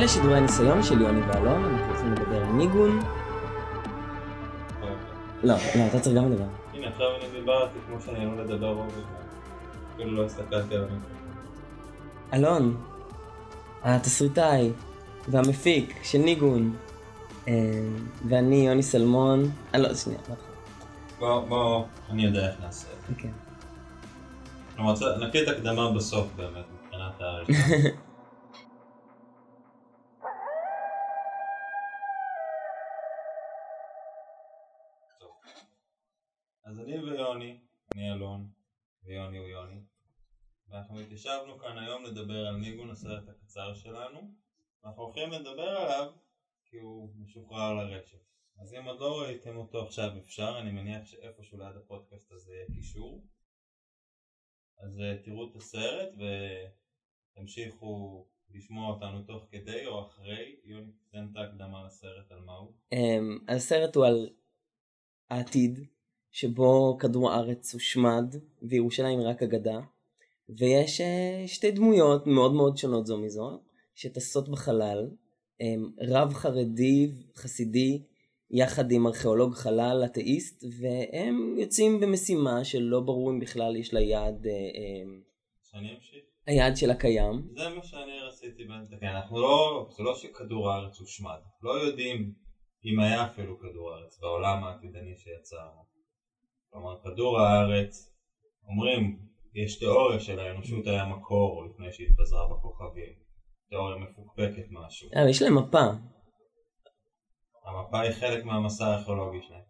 אלה שידורי הניסיון של יוני ואלון, אנחנו הולכים לדבר על ניגון. לא, לא, אתה צריך גם לדבר. הנה עכשיו אני דיברתי כמו שאני אמור לדבר רוב. אפילו לא הסתכלתי על המיקרופון. אלון, התסריטאי והמפיק של ניגון, אה, ואני יוני סלמון, אה לא, שנייה, לא. בוא, בוא, אני יודע איך נעשה את זה. אוקיי. צ- נקליט הקדמה בסוף באמת, מבחינת ה... אז אני ויוני, אני אלון, ויוני הוא יוני, ואנחנו התיישבנו כאן היום לדבר על ניגון הסרט הקצר שלנו, ואנחנו הולכים לדבר עליו כי הוא משוחרר לרשת. אז אם עוד לא ראיתם אותו עכשיו אפשר, אני מניח שאיפשהו ליד הפודקאסט הזה יהיה קישור. אז אה, תראו את הסרט ותמשיכו לשמוע אותנו תוך כדי או אחרי. יוני, תן את ההקדמה לסרט על מה הוא. אמ, הסרט הוא על העתיד, שבו כדור הארץ הושמד, וירושלים רק אגדה, ויש אה, שתי דמויות מאוד מאוד שונות זו מזו, שטסות בחלל, רב חרדי חסידי, יחד עם ארכיאולוג חלל אתאיסט, והם יוצאים במשימה שלא ברור אם בכלל יש לה יעד, אה, אמ, שאני אמשיך? היעד שלה קיים. זה מה שאני רציתי לתקן. אנחנו לא, זה לא שכדור הארץ הושמד. לא יודעים אם היה אפילו כדור הארץ בעולם העתידני שיצרנו. כלומר, כדור הארץ, אומרים, יש תיאוריה של האנושות היה מקור לפני שהתפזרה בכוכבים. תיאוריה מפוקפקת משהו. אה, יש להם מפה. המפה היא חלק מהמסע הארכיאולוגי שלהם.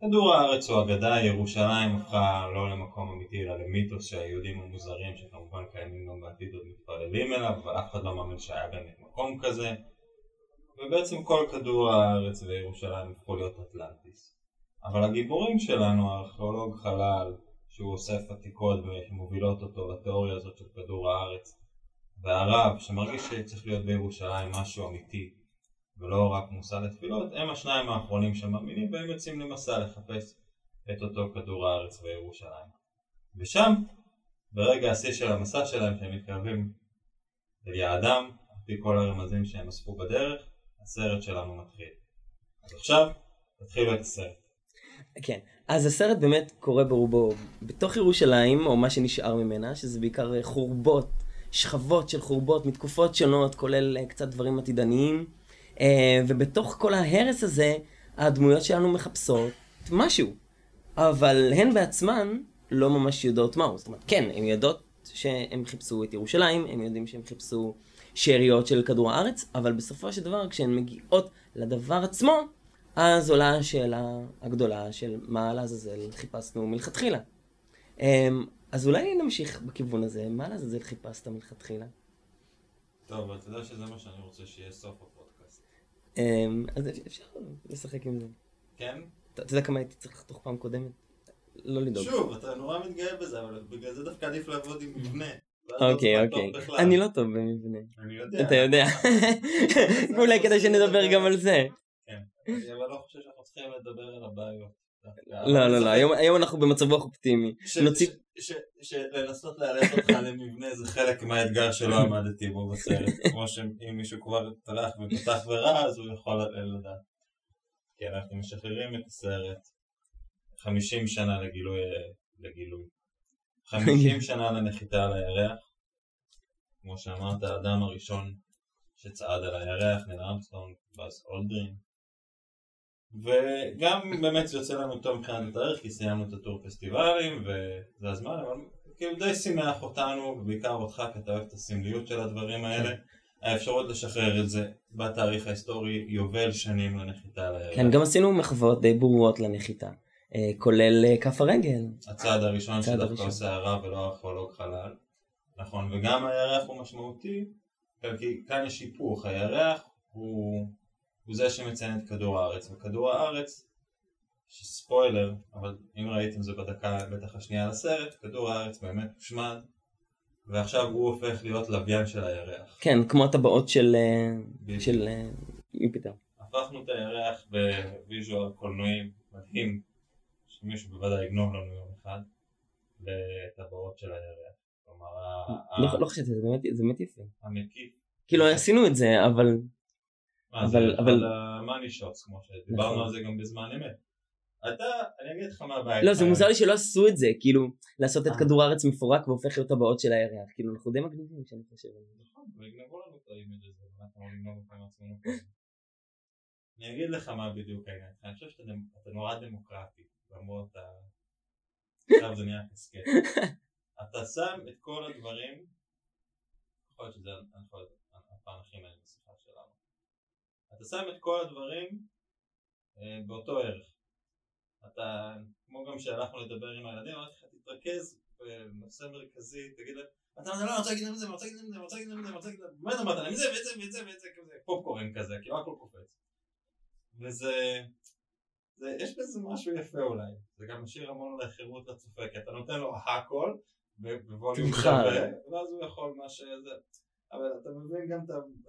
כדור הארץ הוא אגדה, ירושלים הפכה לא למקום אמיתי אלא למיתוס שהיהודים המוזרים שכמובן קיימים גם בעתיד עוד מתפללים אליו, אבל אף אחד לא מאמין שהיה באמת מקום כזה. ובעצם כל כדור הארץ וירושלים הפכו להיות אטלנטיס. אבל הגיבורים שלנו, הארכיאולוג חלל, שהוא אוסף עתיקות ומובילות אותו לתיאוריה הזאת של כדור הארץ, והרב שמרגיש שצריך להיות בירושלים משהו אמיתי, ולא רק מושא לתפילות, הם השניים האחרונים שמאמינים והם יוצאים למסע לחפש את אותו כדור הארץ וירושלים. ושם, ברגע השיא של המסע שלהם, שהם מתקרבים אל יעדם, על פי כל הרמזים שהם אספו בדרך, הסרט שלנו מתחיל. אז עכשיו, תתחילו את הסרט. כן, אז הסרט באמת קורה ברובו בתוך ירושלים, או מה שנשאר ממנה, שזה בעיקר אה, חורבות, שכבות של חורבות מתקופות שונות, כולל אה, קצת דברים עתידניים, אה, ובתוך כל ההרס הזה, הדמויות שלנו מחפשות משהו, אבל הן בעצמן לא ממש יודעות מהו. זאת אומרת, כן, הן יודעות שהם חיפשו את ירושלים, הם יודעים שהם חיפשו שאריות של כדור הארץ, אבל בסופו של דבר, כשהן מגיעות לדבר עצמו, אז עולה השאלה הגדולה של מה לעזאזל חיפשנו מלכתחילה. אמ, אז אולי נמשיך בכיוון הזה, מה לעזאזל חיפשת מלכתחילה? טוב, אתה יודע שזה מה שאני רוצה שיהיה סוף הפודקאסט. אמ, אז אפשר לשחק עם זה. כן? אתה יודע כמה הייתי צריך לחתוך פעם קודמת? לא לדאוג. שוב, אתה נורא מתגאה בזה, אבל בגלל זה דווקא עדיף לעבוד עם מבנה. לא אוקיי, אוקיי. אני לא טוב במבנה. אני יודע. אתה יודע. אולי כדאי שנדבר גם על זה. אבל לא חושב שאנחנו צריכים לדבר על הבעיות. לא, לא, לא, היום- אנחנו במצב רוח אופטימי. שלנסות לאלץ אותך למבנה זה חלק מהאתגר שלא עמדתי בו בסרט. כמו שאם מישהו כבר טרח ופתח ורע אז הוא יכול לדעת. כן, אנחנו משחררים את הסרט. 50 שנה לגילוי, לגילוי. 50 שנה לנחיתה על הירח. כמו שאמרת, האדם הראשון שצעד על הירח, ניל אמסטרונג, באז אולדרין. וגם באמת זה יוצא לנו טוב מבחינת התאריך כי סיימנו את הטור פסטיבלים וזה הזמן אבל כאילו די שימח אותנו ובעיקר אותך כי אתה אוהב את הסמליות של הדברים האלה האפשרות לשחרר את זה בתאריך ההיסטורי יובל שנים לנחיתה על הירח. כן, גם עשינו מחוות די ברורות לנחיתה. אה, כולל אה, כף הרגל. הצעד הראשון שדווקא. עושה הרב ולא הארכיאולוג חלל. נכון, וגם הירח הוא משמעותי, כי כאן יש היפוך, הירח הוא, הוא זה שמציין את כדור הארץ, וכדור הארץ, ספוילר, אבל אם ראיתם זה בדקה בטח השנייה לסרט, כדור הארץ באמת הושמד, ועכשיו הוא הופך להיות לוויין של הירח. כן, כמו הטבעות של אה. של אה, יופיטר. הפכנו את הירח ב visual קולנועי מדהים, שמישהו בוודאי יגנוב לנו יום אחד, לטבעות של הירח. כלומר, לא ה- לא חשבתי, זה באמת יפה. המקיף כאילו עשינו את זה, אבל... מה זה, אבל ה money shots, כמו שדיברנו נכון. על זה גם בזמן אמת. אתה, אני אגיד לך מה הבעיה. לא, זה מוזר לי שלא עשו את זה, כאילו, לעשות את אה. כדור הארץ מפורק והופך להיות הבבואות של הירח, כאילו, אנחנו די מגניבים כשאני חושב על זה. נכון, ויגנבו לנו את ה image הזה, ואנחנו נגנוב אותם מעצמנו אני אגיד לך מה בדיוק העניין, אני חושב שאתה נורא דמוקרטי, למרות ה... עכשיו זה נהיה קסקט. אתה שם את כל הדברים, יכול להיות שזה הפן הכי מעניין אתה שם את כל הדברים אה, באותו ערך. אתה, כמו גם שהלכנו לדבר עם הילדים, אמרתי לך תתרכז בנושא מרכזי, תגיד להם, אתה אומר, לא, אני רוצה להגיד להם את זה, אני רוצה להגיד להם את זה, אני רוצה להגיד להם את זה, אני רוצה להגיד להם, באמת אמרת? להם את זה ואת זה ואת זה ואת זה, כזה פופקורן כזה, כאילו הכל קופץ. וזה, זה, יש בזה משהו יפה אולי, זה גם משאיר המון לחירות לצופה, כי אתה נותן לו הכל בווליום שווה, ואז הוא יכול מה שזה, אבל אתה מבין גם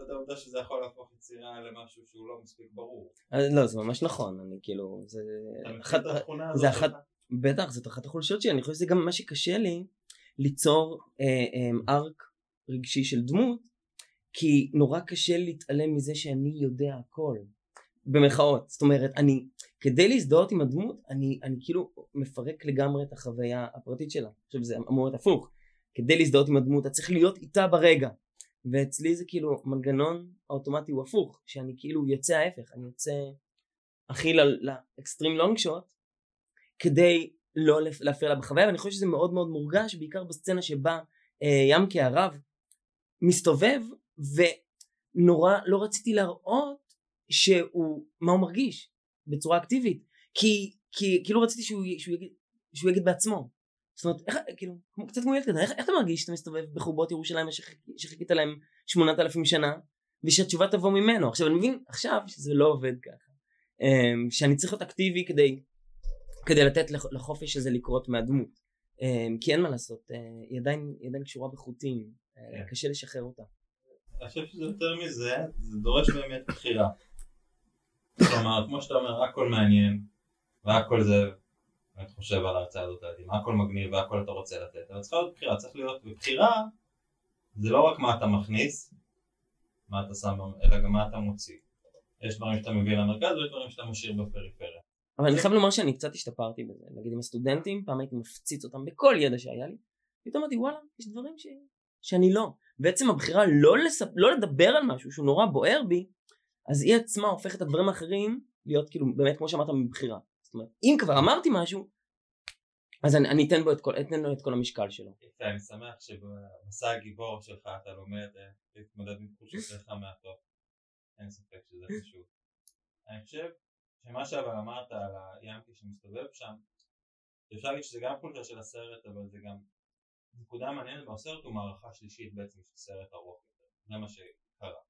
את העובדה שזה יכול להפוך יצירה למשהו שהוא לא מספיק ברור. לא, זה ממש נכון, אני כאילו, זה... אחת, זה אחת, בטח, זאת אחת החולשות שלי, אני חושב שזה גם מה שקשה לי, ליצור אה, אה, ארק רגשי של דמות, כי נורא קשה להתעלם מזה שאני יודע הכל. במחאות, זאת אומרת, אני, כדי להזדהות עם הדמות, אני, אני כאילו מפרק לגמרי את החוויה הפרטית שלה. עכשיו זה אמור להיות הפוך. כדי להזדהות עם הדמות, אתה צריך להיות איתה ברגע. ואצלי זה כאילו מנגנון האוטומטי הוא הפוך, שאני כאילו יוצא ההפך, אני יוצא הכי לאקסטרים לונג שוט, כדי לא להפריע לה בחוויה, ואני חושב שזה מאוד מאוד מורגש, בעיקר בסצנה שבה אה, ימקה הרב מסתובב, ונורא לא רציתי להראות שהוא, מה הוא מרגיש בצורה אקטיבית כי, כי כאילו רציתי שהוא, שהוא, יגיד, שהוא יגיד בעצמו זאת אומרת, איך, כאילו, קצת כמו ילד קטן, איך, איך אתה מרגיש שאתה מסתובב בחורבות ירושלים שחיכית להם שמונת אלפים שנה ושהתשובה תבוא ממנו? עכשיו אני מבין עכשיו שזה לא עובד ככה. um, שאני צריך להיות אקטיבי כדי כדי לתת לחופש הזה לקרות מהדמות. um, כי אין מה לעשות uh, היא עדיין, היא עדיין קשורה בחוטים uh, קשה לשחרר אותה. אני חושב שזה יותר מזה זה דורש באמת בחירה. כלומר, כמו שאתה אומר, הכל מעניין, והכל זה, אני חושב על ההרצאה הזאת, הכל מגניב והכל אתה רוצה לתת, אבל צריכה להיות בחירה, צריך להיות, ובחירה זה לא רק מה אתה מכניס, מה אתה שם, אלא גם מה אתה מוציא. יש דברים שאתה מביא למרכז ויש דברים שאתה משאיר בפריפריה. אבל אני חייב לומר שאני קצת השתפרתי בזה, נגיד עם הסטודנטים, פעם הייתי מפציץ אותם בכל ידע שהיה לי, פתאום אמרתי וואלה, יש דברים ש... שאני לא. בעצם הבחירה לא, לספ... לא לדבר על משהו שהוא נורא בוער בי, אז היא עצמה הופכת את הדברים האחרים להיות כאילו באמת כמו שאמרת מבחירה. זאת אומרת, אם כבר אמרתי משהו, אז אני, אני אתן, בו את כל, אתן לו את כל המשקל שלו. יפה, אני שמח שבמסע הגיבור שלך אתה לומד אה, להתמודד עם תחושותיך מהטוב. אין ספק שזה חשוב. אני חושב שמה שאבל אמרת על הימקי שמסתובב שם, אפשר להגיד שזה גם חולשה של הסרט, אבל זה גם נקודה מעניינת בסרט הוא מערכה שלישית בעצם של סרט ארוך יותר. זה מה שקרה.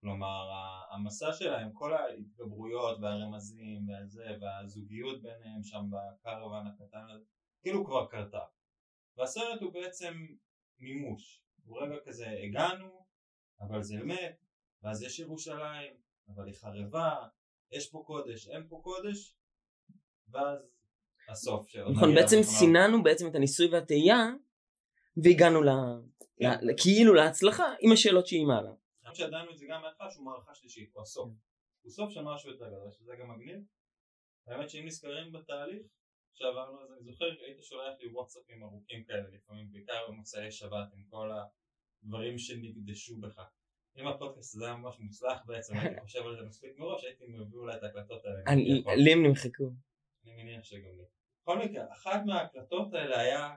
כלומר המסע שלהם, כל ההתגברויות והרמזים והזה והזוגיות ביניהם שם בקרוון הקטן הזה, כאילו כבר קרתה. והסרט הוא בעצם מימוש, הוא רגע כזה הגענו, אבל זה מת, ואז יש ירושלים, אבל היא חרבה, יש פה קודש, אין פה קודש, ואז הסוף של... נכון, בעצם סיננו בעצם את הניסוי והטעייה, והגענו ל... כן. כאילו להצלחה עם השאלות שהיא מעלה. גם שידענו את זה גם מההתחלה שהוא מערכה שלישית, הוא הסוף. הוא סוף של משהו יותר גדול, שזה גם מגניב. האמת שאם נזכרים בתהליך שעברנו אז אני זוכר היית שולח לי וואטסאפים ארוכים כאלה לפעמים, בעיקר במוצאי שבת עם כל הדברים שנקדשו בך. אם הפודקאסט הזה היה ממש מוצלח בעצם, הייתי חושב על זה מספיק מראש, הייתי מביא אולי את ההקלטות האלה. לי הם נמחקו. אני מניח שגם לי. בכל מקרה, אחת מההקלטות האלה היה,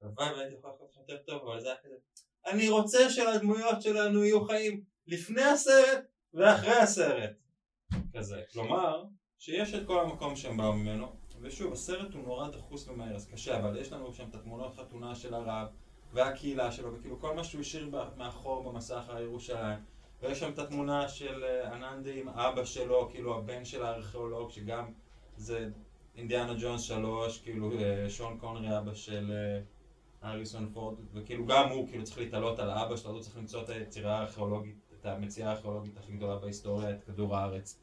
הלוואי והייתי יכול לעשות יותר טוב, אבל זה היה כזה, אני רוצה שלדמויות שלנו יהיו חיים לפני הסרט ואחרי הסרט. כזה. כלומר, שיש את כל המקום שהם באו ממנו, ושוב, הסרט הוא נורא דחוס ומהר, אז קשה, אבל יש לנו שם את התמונות חתונה של הרב, והקהילה שלו, וכאילו כל מה שהוא השאיר מאחור במסך הירושלים. ויש שם את התמונה של אה, אננדי עם אבא שלו, כאילו הבן של הארכיאולוג, שגם זה אינדיאנה ג'ונס שלוש, כאילו אה, שון קונרי אבא של אה, אריסון פורד, וכאילו גם הוא כאילו צריך להתעלות על האבא שלו, הוא צריך למצוא את היצירה הארכיאולוגית, את המציאה הארכיאולוגית הכי גדולה בהיסטוריה, את כדור הארץ.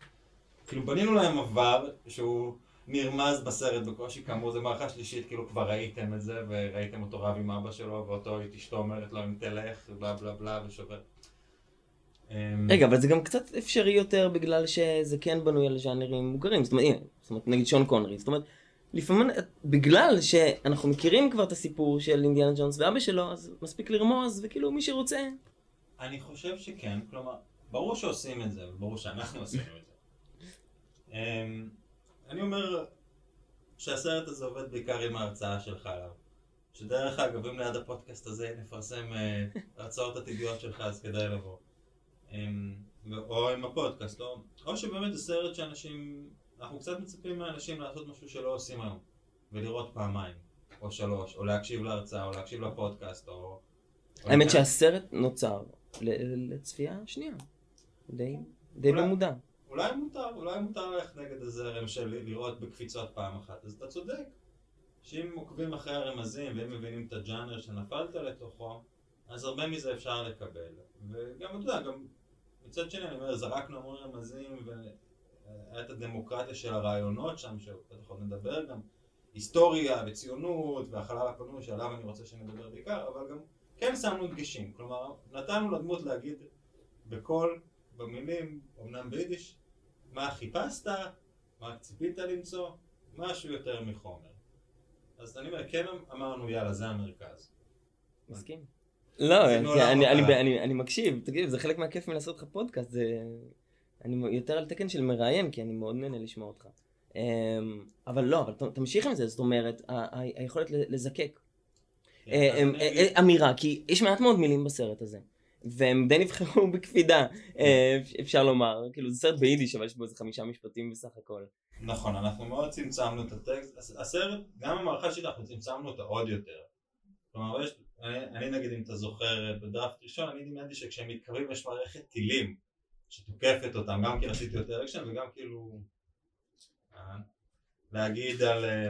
כאילו בנינו להם עבר שהוא נרמז בסרט בקושי, כאמור זה מערכה שלישית, כאילו כבר ראיתם את זה, וראיתם אותו רב עם אבא שלו, ואותו את אשתו אומרת לו אם תלך, בלה בלה בלה, ושובר. אמ, רגע, אבל זה גם קצת אפשרי יותר בגלל שזה כן בנוי על ז'אנרים מוגרים. זאת אומרת, נגיד שון קונרי. זאת אומרת, לפעמים, בגלל שאנחנו מכירים כבר את הסיפור של אינדיאנה ג'ונס ואבא שלו, אז מספיק לרמוז, וכאילו מי שרוצה. אני חושב שכן, כלומר, ברור שעושים את זה, ברור שאנחנו עשינו את זה. אמ, אני אומר שהסרט הזה עובד בעיקר עם ההרצאה שלך עליו. שדרך אגב, אם ליד הפודקאסט הזה נפרסם אה, הרצאות עתידיות שלך, אז כדאי לבוא. אמ, או עם הפודקאסט, או שבאמת זה סרט שאנשים, אנחנו קצת מצפים מאנשים לעשות משהו שלא עושים היום, ולראות פעמיים, או שלוש, או להקשיב להרצאה, או להקשיב לפודקאסט, או... האמת. שהסרט נוצר לצפייה שנייה. די, די אולי- במודע. אולי מותר, אולי מותר ללכת נגד הזרם של לראות בקפיצות פעם אחת, אז אתה צודק. שאם עוקבים אחרי הרמזים והם מבינים את הג'אנר שנפלת לתוכו, אז הרבה מזה אפשר לקבל. וגם, אתה יודע, גם מצד שני, אני אומר, זרקנו המון רמזים, והיה את הדמוקרטיה של הרעיונות שם, שבטח עוד נדבר גם, היסטוריה וציונות והחלל הפנוי, שעליו אני רוצה שנדבר בעיקר, אבל גם כן שמנו דגשים. כלומר, נתנו לדמות להגיד בקול, במילים, אמנם ביידיש, מה חיפשת, מה ציפית למצוא, משהו יותר מחומר. אז אני אומר, כן אמרנו, יאללה, זה המרכז. מסכים. לא, אני- אני-. אני אני מקשיב, תגיד, זה חלק מהכיף מלעשות לך פודקאסט, זה... אני יותר על תקן של מראיין, כי אני מאוד נהנה לשמוע אותך. אמ, אבל לא, אבל תמשיך עם זה, זאת אומרת, היכולת לזקק. כן, אה, אז אה, אה, אמירה, כי יש מעט מאוד מילים בסרט הזה. והם די נבחרו בקפידה, אפשר לומר. כאילו, זה סרט ביידיש, אבל יש בו איזה חמישה משפטים בסך הכל. נכון, אנחנו מאוד צמצמנו את הטקסט, הס- הסרט, גם המערכה שלי אנחנו צמצמנו אותה עוד יותר. כלומר, אני נגיד אם אתה זוכר בדראפט ראשון, אני דמיינתי שכשהם מתקרבים יש מערכת טילים שתוקפת אותם, גם כי רציתי יותר אקשן וגם כאילו אה, להגיד על, אה,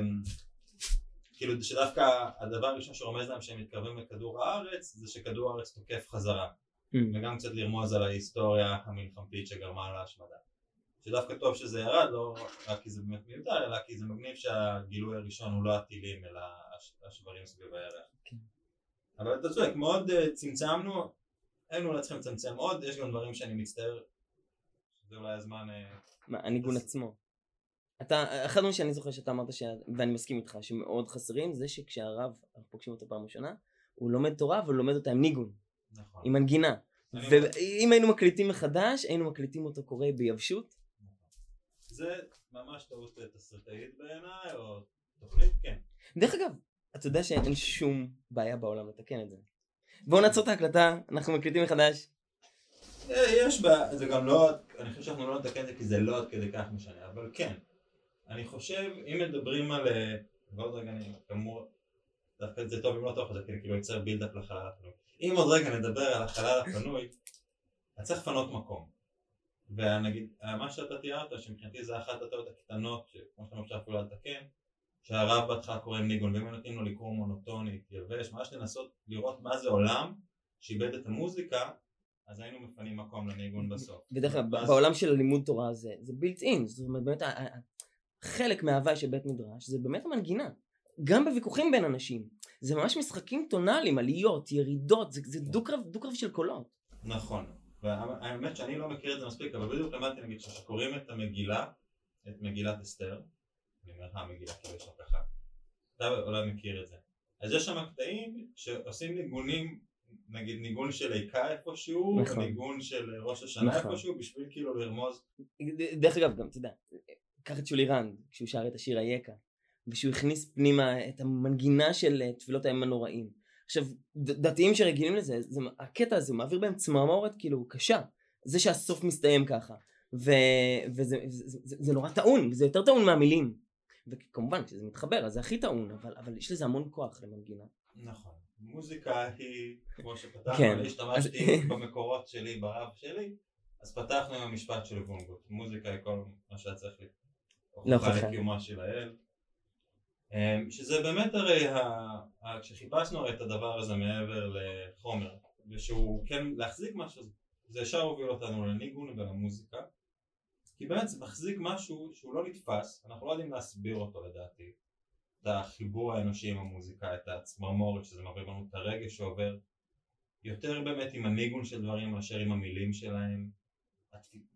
כאילו שדווקא הדבר הראשון שרומז להם שהם מתקרבים לכדור הארץ זה שכדור הארץ תוקף חזרה. וגם קצת לרמוז על ההיסטוריה המלחמתית שגרמה להשמדה. שדווקא טוב שזה ירד, לא רק כי זה באמת מיותר, אלא כי זה מגניב שהגילוי הראשון הוא לא הטילים, אלא הש- השברים סביב הירח. כן. אבל אתה צודק, מאוד אה, צמצמנו, היינו אולי צריכים לצמצם עוד, יש גם דברים שאני מצטער, שזה אולי הזמן... אה, מה, הניגון עצמו. אתה, אחד הדברים שאני זוכר שאתה אמרת, ש... ואני מסכים איתך, שמאוד חסרים, זה שכשהרב, אנחנו פוגשים אותו פעם ראשונה, הוא לומד תורה, אבל הוא לומד אותה עם ניגון, נכון. עם מנגינה. ואם היינו מקליטים מחדש, היינו מקליטים אותו קורא ביבשות. זה ממש טעות תסריטאית בעיניי, או תוכנית, כן. דרך אגב, אתה יודע שאין שום בעיה בעולם לתקן את זה. בואו נעצור את ההקלטה, אנחנו מקליטים מחדש. אה, יש בה, זה גם לא, אני חושב שאנחנו לא נתקן את זה כי זה לא עד כדי כך משנה, אבל כן. אני חושב, אם מדברים על, אה, ועוד רגע אני, כאמור, דווקא זה טוב אם לא טוב, זה כאילו כאילו יוצר בילדאפ לחלל הפנוי. אם עוד רגע נדבר על החלל הפנוי, אז צריך לפנות מקום. ונגיד, מה שאתה תיארת, שמבחינתי זה אחת הטעות הקטנות, שכמו שאתה אפשר אפילו לתקן, שהרב בהתחלה קורא ניגון, ואם נותנים לו לקרוא מונוטונית, יבש, ממש לנסות לראות מה זה עולם שאיבד את המוזיקה, אז היינו מפנים מקום לניגון בסוף. אגב, ואז- בעולם של לימוד תורה זה, זה בילט אין, זאת אומרת באמת, חלק מההוואי של בית מדרש זה באמת המנגינה. גם בוויכוחים בין אנשים. זה ממש משחקים טונאליים, עליות, ירידות, זה, זה דו-קרב, דו-קרב של קולות. נכון, והאמת שאני לא מכיר את זה מספיק, אבל בדיוק למדתי נגיד שכשקוראים את המגילה, את מגילת אסתר, אני אומר המגילה כאילו יש לך ככה, אתה אולי מכיר את זה, אז יש שם קטעים שעושים ניגונים, נגיד ניגון של איכה איפשהו, נכון. וניגון של ראש השנה נכון. איפשהו, בשביל כאילו לרמוז, דרך אגב, גם, אתה יודע, קח את שולי רנד, כשהוא שר את השיר אייכה, ושהוא הכניס פנימה את המנגינה של תפילות הימים הנוראים. עכשיו, דתיים שרגילים לזה, זה, הקטע הזה מעביר בהם צמרמורת כאילו קשה. זה שהסוף מסתיים ככה. ו, וזה זה, זה, זה, זה נורא טעון, זה יותר טעון מהמילים. וכמובן, כשזה מתחבר, אז זה הכי טעון, אבל, אבל יש לזה המון כוח למנגינה. נכון, מוזיקה היא, כמו שפתחנו, כן, השתמשתי במקורות שלי, ברב שלי, אז פתחנו עם המשפט של וונגוט, מוזיקה היא כל מה שהיה צריך לי, הוכחה להוכחה. לקיומה של האל, אמ, שזה באמת הרי, ה- ה- כשחיפשנו הרי את הדבר הזה מעבר לחומר, ושהוא כן להחזיק משהו, זה ישר הוביל אותנו לניגון ולמוזיקה, כי באמת זה מחזיק משהו שהוא לא נתפס, אנחנו לא יודעים להסביר אותו לדעתי. את החיבור האנושי עם המוזיקה, את הצמרמורת שזה מעביר לנו את הרגש שעובר. יותר באמת עם הניגון של דברים מאשר עם המילים שלהם.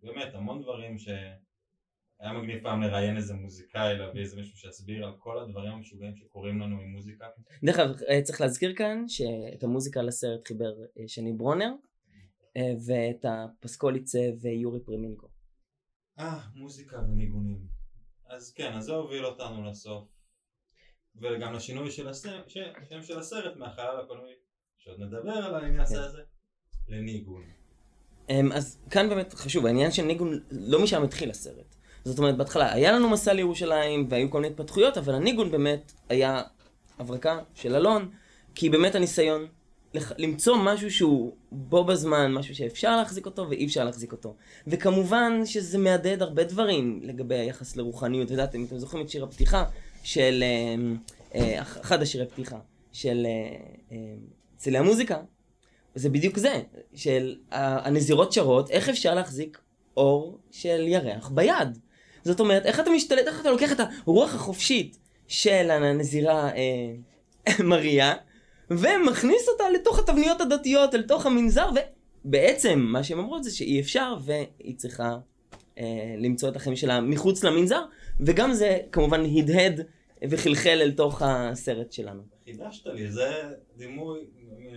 באמת המון דברים שהיה מגניב פעם לראיין איזה מוזיקאי, להביא איזה מישהו שיסביר על כל הדברים המשוגעים שקורים לנו עם מוזיקה. דרך אגב, אה, צריך להזכיר כאן שאת המוזיקה לסרט חיבר אה, שני ברונר, אה, ואת הפסקול עיצב יורי פרמינקו. אה, מוזיקה וניגונים. אז כן, אז זה הוביל אותנו לסוף. וגם לשינוי של הסרט, שם של הסרט מהחלל הקולנועי, שעוד נדבר על העניין כן. הזה, לניגון. אמ, אז כאן באמת חשוב, העניין של ניגון, לא משם התחיל הסרט. זאת אומרת, בהתחלה היה לנו מסע לירושלים והיו כל מיני התפתחויות, אבל הניגון באמת היה הברקה של אלון, כי באמת הניסיון למצוא משהו שהוא בו בזמן, משהו שאפשר להחזיק אותו ואי אפשר להחזיק אותו. וכמובן שזה מהדהד הרבה דברים לגבי היחס לרוחניות. את יודעת, אם אתם זוכרים את שיר הפתיחה של, אמ, אה, אחד השירי פתיחה של אה, אה, צלי המוזיקה, זה בדיוק זה, של הנזירות שרות, איך אפשר להחזיק אור של ירח ביד. זאת אומרת, איך אתה משתלט, איך אתה לוקח את הרוח החופשית של הנזירה אה, מריה, ומכניס אותה לתוך התבניות הדתיות, אל תוך המנזר, ובעצם מה שהם אמרו זה שאי אפשר, והיא צריכה אה, למצוא את החיים שלה מחוץ למנזר, וגם זה כמובן הדהד וחלחל אל תוך הסרט שלנו. חידשת לי, זה דימוי,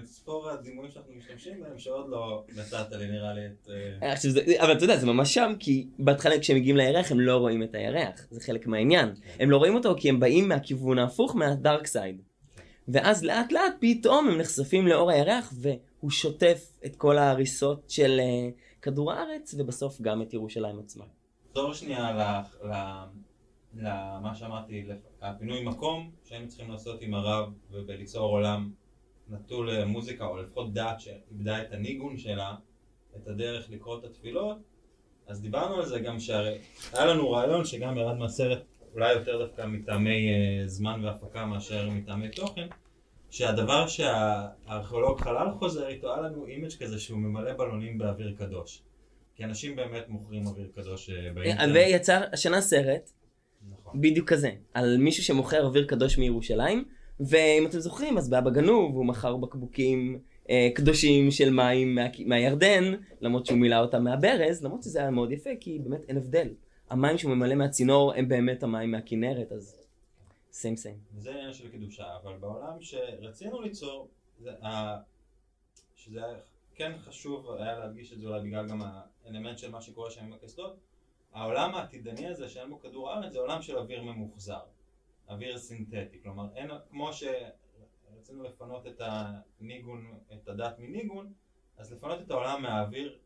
מספור הדימויים שאנחנו משתמשים בהם, שעוד לא נתת לי נראה לי את... אה, אה, אבל אתה יודע, זה ממש שם, כי בהתחלה כשהם מגיעים לירח הם לא רואים את הירח, זה חלק מהעניין. כן. הם לא רואים אותו כי הם באים מהכיוון ההפוך, מהדארק סייד. כן. ואז לאט לאט פתאום הם נחשפים לאור הירח, והוא שוטף את כל ההריסות של אה, כדור הארץ, ובסוף גם את ירושלים עצמה. תחזור שנייה למה שאמרתי, הפינוי מקום שהיינו צריכים לעשות עם הרב ובליצור עולם נטול מוזיקה, או לפחות דת שאיבדה את הניגון שלה, את הדרך לקרוא את התפילות, אז דיברנו על זה גם שהרי היה לנו רעיון שגם ירד מהסרט אולי יותר דווקא מטעמי אה, זמן והפקה מאשר מטעמי תוכן, שהדבר שהארכיאולוג חלל חוזר איתו, היה לנו image כזה שהוא ממלא בלונים באוויר קדוש. כי אנשים באמת מוכרים אוויר קדוש אה, באינטרנט. ויצא השנה סרט. בדיוק כזה, על מישהו שמוכר אוויר קדוש מירושלים, ואם אתם זוכרים, אז באבא גנוב הוא מכר בקבוקים אה, קדושים של מים מה, מהירדן, למרות שהוא מילא אותם מהברז, למרות שזה היה מאוד יפה, כי באמת אין הבדל. המים שהוא ממלא מהצינור הם באמת המים מהכנרת, אז סיים סיים. זה עניין של קדושה, אבל בעולם שרצינו ליצור, זה, ה... שזה היה כן חשוב היה להדגיש את זה אולי בגלל גם האלמנט של מה שקורה שם עם הקסדות, העולם העתידני הזה שאין בו כדור הארץ זה עולם של אוויר ממוחזר. אוויר סינתטי, כלומר אין, כמו שרצינו לפנות את הניגון, את הדת מניגון, אז לפנות את העולם מהאוויר,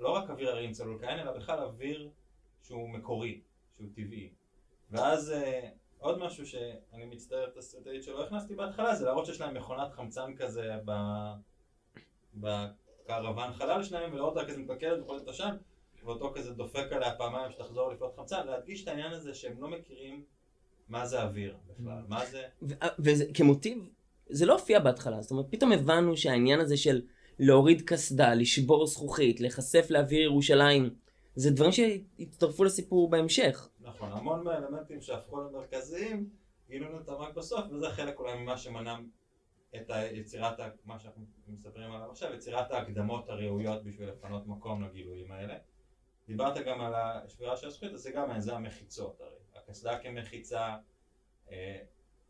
לא רק אוויר הרים צלולקאין, אלא בכלל אוויר שהוא מקורי, שהוא טבעי. ואז אה, עוד משהו שאני מצטער את הסרטאית שלא הכנסתי בהתחלה, זה להראות שיש להם מכונת חמצן כזה ב... בקרוון חלל שלהם, ולראות אותה כזה מתפקדת וחולת את השם, ואותו כזה דופק עליה פעמיים שתחזור לפנות חמצן, להדגיש את העניין הזה שהם לא מכירים מה זה אוויר בכלל? מה זה... וכמוטיב, זה לא הופיע בהתחלה, זאת אומרת, פתאום הבנו שהעניין הזה של להוריד קסדה, לשבור זכוכית, להיחשף לאוויר ירושלים, זה דברים שהצטרפו לסיפור בהמשך. נכון, המון מהאלמנטים שהפכו למרכזיים, גילו לנו אותם רק בסוף, וזה חלק אולי ממה שמנע את היצירת, מה שאנחנו מספרים עליו עכשיו, יצירת ההקדמות הראויות בשביל לפנות מקום לגילויים האלה. דיברת גם על השבירה של הזכויות, אז זה גם זה המחיצות הרי. הקסדה כמחיצה, אה,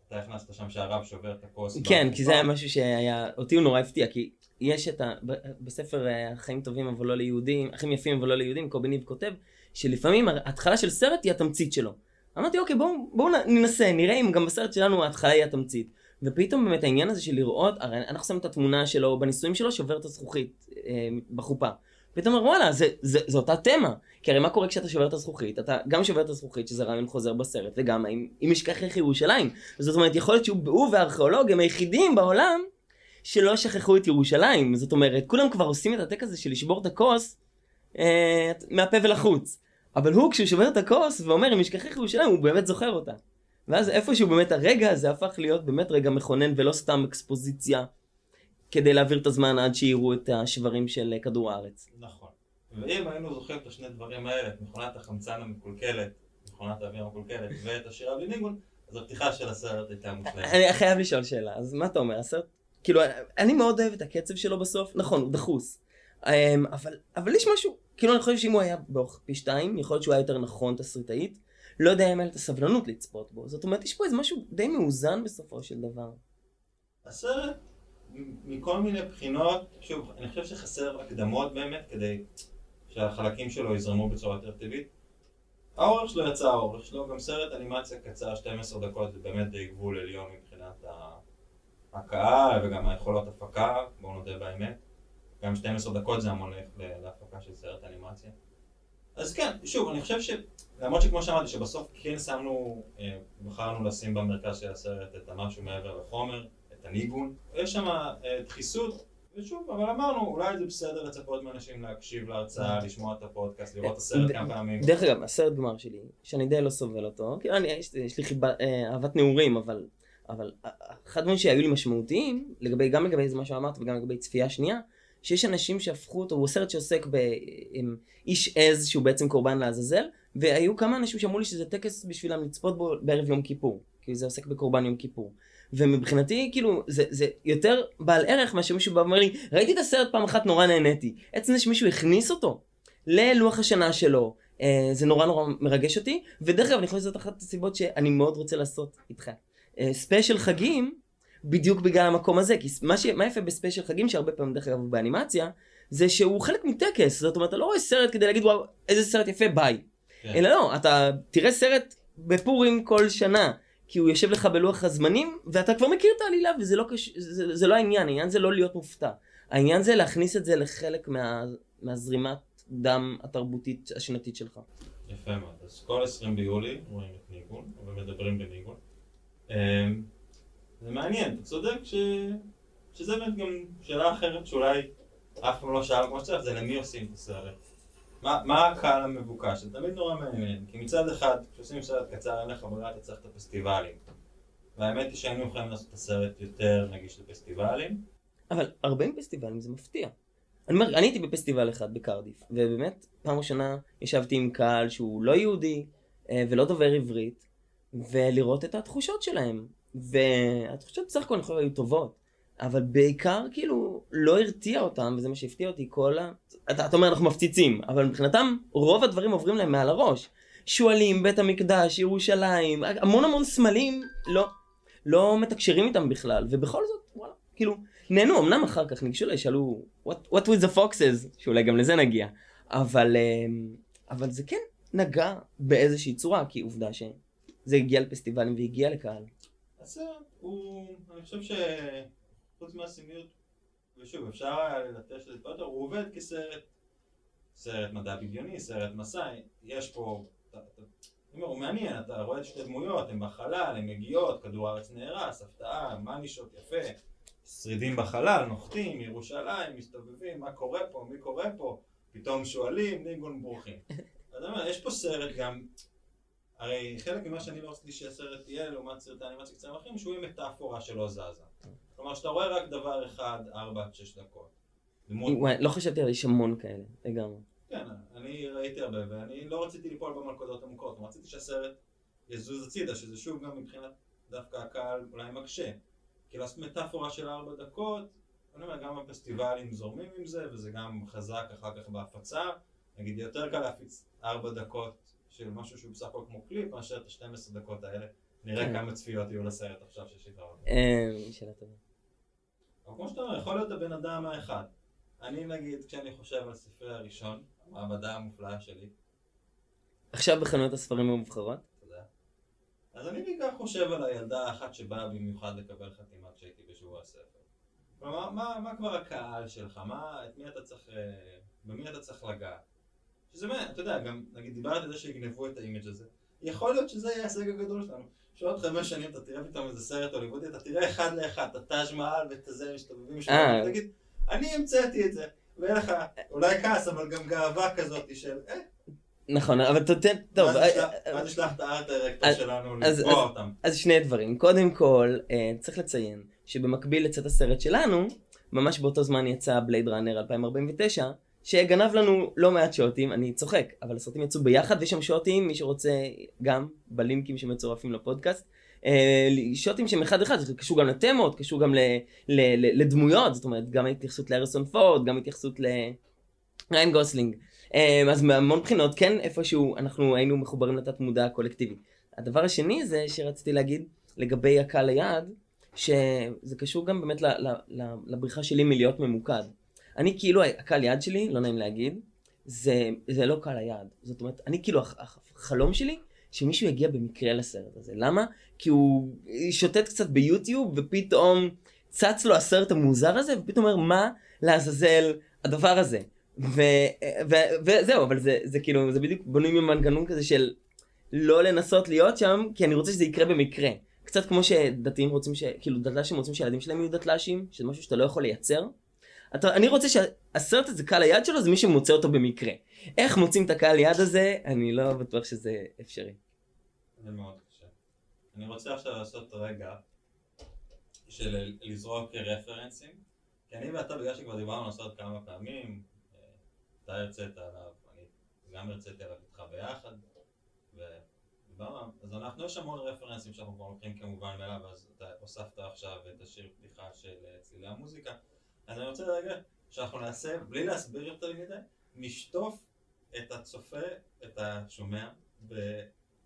אתה הכנסת שם שהרב שובר את הכוס. כן, כי זה היה משהו שהיה, אותי הוא נורא הפתיע, כי יש את ה... בספר אה, החיים טובים אבל לא ליהודים, החיים יפים אבל לא ליהודים, קובי ניב כותב, שלפעמים ההתחלה של סרט היא התמצית שלו. אמרתי, אוקיי, בואו בוא ננסה, נראה אם גם בסרט שלנו ההתחלה היא התמצית. ופתאום באמת העניין הזה של לראות, הרי אנחנו שמים את התמונה שלו בניסויים שלו, שובר את הזכוכית אה, בחופה. פתאום אומר וואלה, זה, זה, זה אותה תמה. כי הרי מה קורה כשאתה שובר את הזכוכית? אתה גם שובר את הזכוכית, שזה רעיון חוזר בסרט, וגם אם, אם איך ירושלים. זאת אומרת, יכול להיות שהוא והארכיאולוג הם היחידים בעולם שלא שכחו את ירושלים. זאת אומרת, כולם כבר עושים את הטק הזה של לשבור את הכוס אה, מהפה ולחוץ. אבל הוא, כשהוא שובר את הכוס ואומר אם ישכח איך ירושלים, הוא באמת זוכר אותה. ואז איפשהו באמת הרגע הזה הפך להיות באמת רגע מכונן ולא סתם אקספוזיציה כדי להעביר את הזמן עד שיראו את השברים של כדור הארץ. נכון. ואם היינו זוכרים את השני דברים האלה, את מכונת החמצן המקולקלת, מכונת האוויר המקולקלת, ואת השירה בלי ניגון, אז הפתיחה של הסרט הייתה מושלמת. אני חייב לשאול שאלה, אז מה אתה אומר, הסרט, כאילו, אני מאוד אוהב את הקצב שלו בסוף, נכון, הוא דחוס, אמ, אבל, אבל יש משהו, כאילו אני חושב שאם הוא היה באורך פי שתיים, יכול להיות שהוא היה יותר נכון תסריטאית, לא יודע אם היה את הסבלנות לצפות בו, זאת אומרת, יש פה איזה משהו די מאוזן בסופו של דבר. הסרט, מכל מיני בחינות, שוב, אני חושב שחסר הקדמות באמת, כדי שהחלקים שלו יזרמו בצורה יותר טבעית. האורך שלו יצא האורך שלו, גם סרט אנימציה קצר 12 דקות זה באמת די גבול עליון מבחינת הקהל וגם היכולות הפקה, בואו נודה באמת. גם 12 דקות זה המון להפקה של סרט אנימציה. אז כן, שוב, אני חושב ש... למרות שכמו שאמרתי, שבסוף כן שמנו, אה, בחרנו לשים במרכז של הסרט את המשהו מעבר לחומר, את הניגון. יש שם אה, דחיסות, ושוב, אבל אמרנו, אולי זה בסדר לצפות מאנשים להקשיב להרצאה, לשמוע את הפודקאסט, לראות את הסרט כמה פעמים. דרך אגב, הסרט גמר שלי, שאני די לא סובל אותו, כאילו אני, יש, יש לי חיבה, אה, אהבת נעורים, אבל, אבל אחד הדברים שהיו לי משמעותיים, לגבי, גם לגבי מה שאמרת וגם לגבי צפייה שנייה, שיש אנשים שהפכו אותו, הוא סרט שעוסק באיש עז שהוא בעצם קורבן לעזאזל, והיו כמה אנשים שאמרו לי שזה טקס בשבילם לצפות בו בערב יום כיפור, כי זה עוסק בקורבן יום כיפור. ומבחינתי, כאילו, זה, זה יותר בעל ערך מאשר מישהו בא ואומר לי, ראיתי את הסרט פעם אחת, נורא נהניתי. עצם זה שמישהו הכניס אותו ללוח השנה שלו, אה, זה נורא נורא מרגש אותי, ודרך אגב, אני חושב שזאת אחת הסיבות שאני מאוד רוצה לעשות איתך. אה, ספיישל חגים, בדיוק בגלל המקום הזה, כי מה, ש... מה יפה בספיישל חגים, שהרבה פעמים דרך אגב באנימציה, זה שהוא חלק מטקס, זאת אומרת, אתה לא רואה סרט כדי להגיד, וואו, איזה סרט יפה, ביי. כן. אלא לא, אתה תראה סרט בפורים כל שנה. כי הוא יושב לך בלוח הזמנים, ואתה כבר מכיר את העלילה, וזה לא, קש... זה, זה לא העניין, העניין זה לא להיות מופתע. העניין זה להכניס את זה לחלק מה... מהזרימת דם התרבותית השנתית שלך. יפה מאוד. אז כל 20 ביולי רואים את ניגון, ומדברים בניגון. אמ, זה מעניין, אתה צודק ש... שזה באמת גם שאלה אחרת שאולי אף פעם לא שאל כמו שצריך, זה למי עושים את הסרט. מה, הקהל המבוקש? זה תמיד נורא מעניין, כי מצד אחד, כשעושים סרט קצר אין לך ברירה, אתה צריך את הפסטיבלים. והאמת היא שהיינו יכולים לעשות את הסרט יותר נגיש לפסטיבלים. אבל 40 פסטיבלים זה מפתיע. אני אומר, אני הייתי בפסטיבל אחד בקרדיף, ובאמת, פעם ראשונה ישבתי עם קהל שהוא לא יהודי אה, ולא דובר עברית, ולראות את התחושות שלהם. והתחושות בסך הכל היו טובות. אבל בעיקר כאילו לא הרתיע אותם, וזה מה שהפתיע אותי, כל ה... אתה, אתה אומר אנחנו מפציצים, אבל מבחינתם רוב הדברים עוברים להם מעל הראש. שועלים, בית המקדש, ירושלים, המון המון סמלים, לא, לא מתקשרים איתם בכלל, ובכל זאת, וואלה, כאילו, נהנו, אמנם אחר כך ניגשו אליי, שאלו, what, what with the foxes, שאולי גם לזה נגיע, אבל, אמ, אבל זה כן נגע באיזושהי צורה, כי עובדה שזה הגיע לפסטיבלים והגיע לקהל. הסרט הוא, אני חושב ש... חוץ מהסמליות, ושוב, אפשר היה ללטש את זה יותר, הוא עובד כסרט, סרט מדע בדיוני, סרט מסע, יש פה, אתה, אתה, אומר, הוא מעניין, אתה רואה את שתי דמויות, הן בחלל, הן מגיעות, כדור הארץ נהרס, הפתעה, מנישות יפה, שרידים בחלל, נוחתים, ירושלים, מסתובבים, מה קורה פה, מי קורה פה, פתאום שואלים, ניגון ברוכים. אני אומר, יש פה סרט גם, הרי חלק ממה שאני לא רציתי שהסרט יהיה, לעומת סרטי אנימציה קצרים אחרים, שהוא יהיה מטאפורה שלא זזה. כלומר, שאתה רואה רק דבר אחד, 4 עד 6 דקות. וואי, לא חשבתי על יש המון כאלה, לגמרי. כן, אני ראיתי הרבה, ואני לא רציתי ליפול במלכודות עמוקות, רציתי שהסרט יזוז הצידה, שזה שוב גם מבחינת דווקא הקהל אולי מקשה. כי לעשות מטאפורה של 4 דקות, אני אומר, גם הפסטיבלים זורמים עם זה, וזה גם חזק אחר כך בהפצה. נגיד, יותר קל להפיץ 4 דקות של משהו שהוא בסך הכל כמו קליפ, מאשר את ה-12 דקות האלה. נראה כן. כמה צפיות יהיו לסרט עכשיו שיטה. אה, שאלה טובה. אבל כמו שאתה אומר, יכול להיות הבן אדם האחד. אני נגיד, כשאני חושב על ספרי הראשון, המעבדה המופלאה שלי. עכשיו בחנויות הספרים המובחרות? תודה. אז אני בעיקר חושב על הילדה האחת שבאה במיוחד לקבל חתימת צ'קי בשבוע הספר. כלומר, מה, מה כבר הקהל שלך? מה, את מי אתה צריך, אה, במי אתה צריך לגעת? שזה מה, אתה יודע, גם, נגיד, דיברת על זה שיגנבו את ה image הזה. יכול להיות שזה יהיה ההישג הגדול שלנו. שעוד חמש שנים אתה תראה פתאום איזה סרט הוליוודי, אתה תראה אחד לאחד, את הטאז' מעל ואת הזה מסתובבים שם, אה. ותגיד, אני המצאתי את זה, ויהיה לך אולי כעס, אבל גם גאווה כזאת של, אה. נכון, אבל תתן, טוב. ואז נשלח את הארט דירקטור שלנו לקבוע אותם. אז שני דברים. קודם כל, אה, צריך לציין שבמקביל לצאת הסרט שלנו, ממש באותו זמן יצא בלייד ראנר 2049, שגנב לנו לא מעט שוטים, אני צוחק, אבל הסרטים יצאו ביחד, ויש שם שוטים, מי שרוצה, גם בלינקים שמצורפים לפודקאסט. אה, שוטים שהם אחד אחד, זה קשור גם לתמות, קשור גם ל, ל, ל, לדמויות, זאת אומרת, גם התייחסות לאריסון פורד, גם התייחסות לריין גוסלינג. אה, אז מהמון בחינות, כן, איפשהו אנחנו היינו מחוברים לתת מודע הקולקטיבי. הדבר השני זה שרציתי להגיד לגבי הקהל היעד, שזה קשור גם באמת לבריחה שלי מלהיות ממוקד. אני כאילו, הקהל יעד שלי, לא נעים להגיד, זה, זה לא קהל היעד. זאת אומרת, אני כאילו, החלום שלי, שמישהו יגיע במקרה לסרט הזה. למה? כי הוא שוטט קצת ביוטיוב, ופתאום צץ לו הסרט המוזר הזה, ופתאום אומר, מה לעזאזל הדבר הזה? ו, ו, וזהו, אבל זה, זה כאילו, זה בדיוק בנוי ממנגנון כזה של לא לנסות להיות שם, כי אני רוצה שזה יקרה במקרה. קצת כמו שדתיים רוצים, ש... כאילו דתל"שים רוצים שהילדים שלהם יהיו דתל"שים, שזה משהו שאתה לא יכול לייצר. אתה, אני רוצה שהסרט הזה קהל היד שלו זה מי שמוצא אותו במקרה. איך מוצאים את הקהל יד הזה, אני לא בטוח שזה אפשרי. זה מאוד קשה. אני רוצה עכשיו לעשות רגע של לזרוק רפרנסים, כי אני ואתה, בגלל שכבר דיברנו על הסרט כמה פעמים, אה, אתה הרצית עליו, אני גם הרציתי עליו איתך ביחד, ודיברנו, אז אנחנו, יש המון רפרנסים שאנחנו כבר לוקחים כמובן מאליו, אז אתה הוספת עכשיו את השיר פתיחה של אה, צלילי המוזיקה. אז אני רוצה רגע שאנחנו נעשה, בלי להסביר יותר מדי, נשטוף את הצופה, את השומע,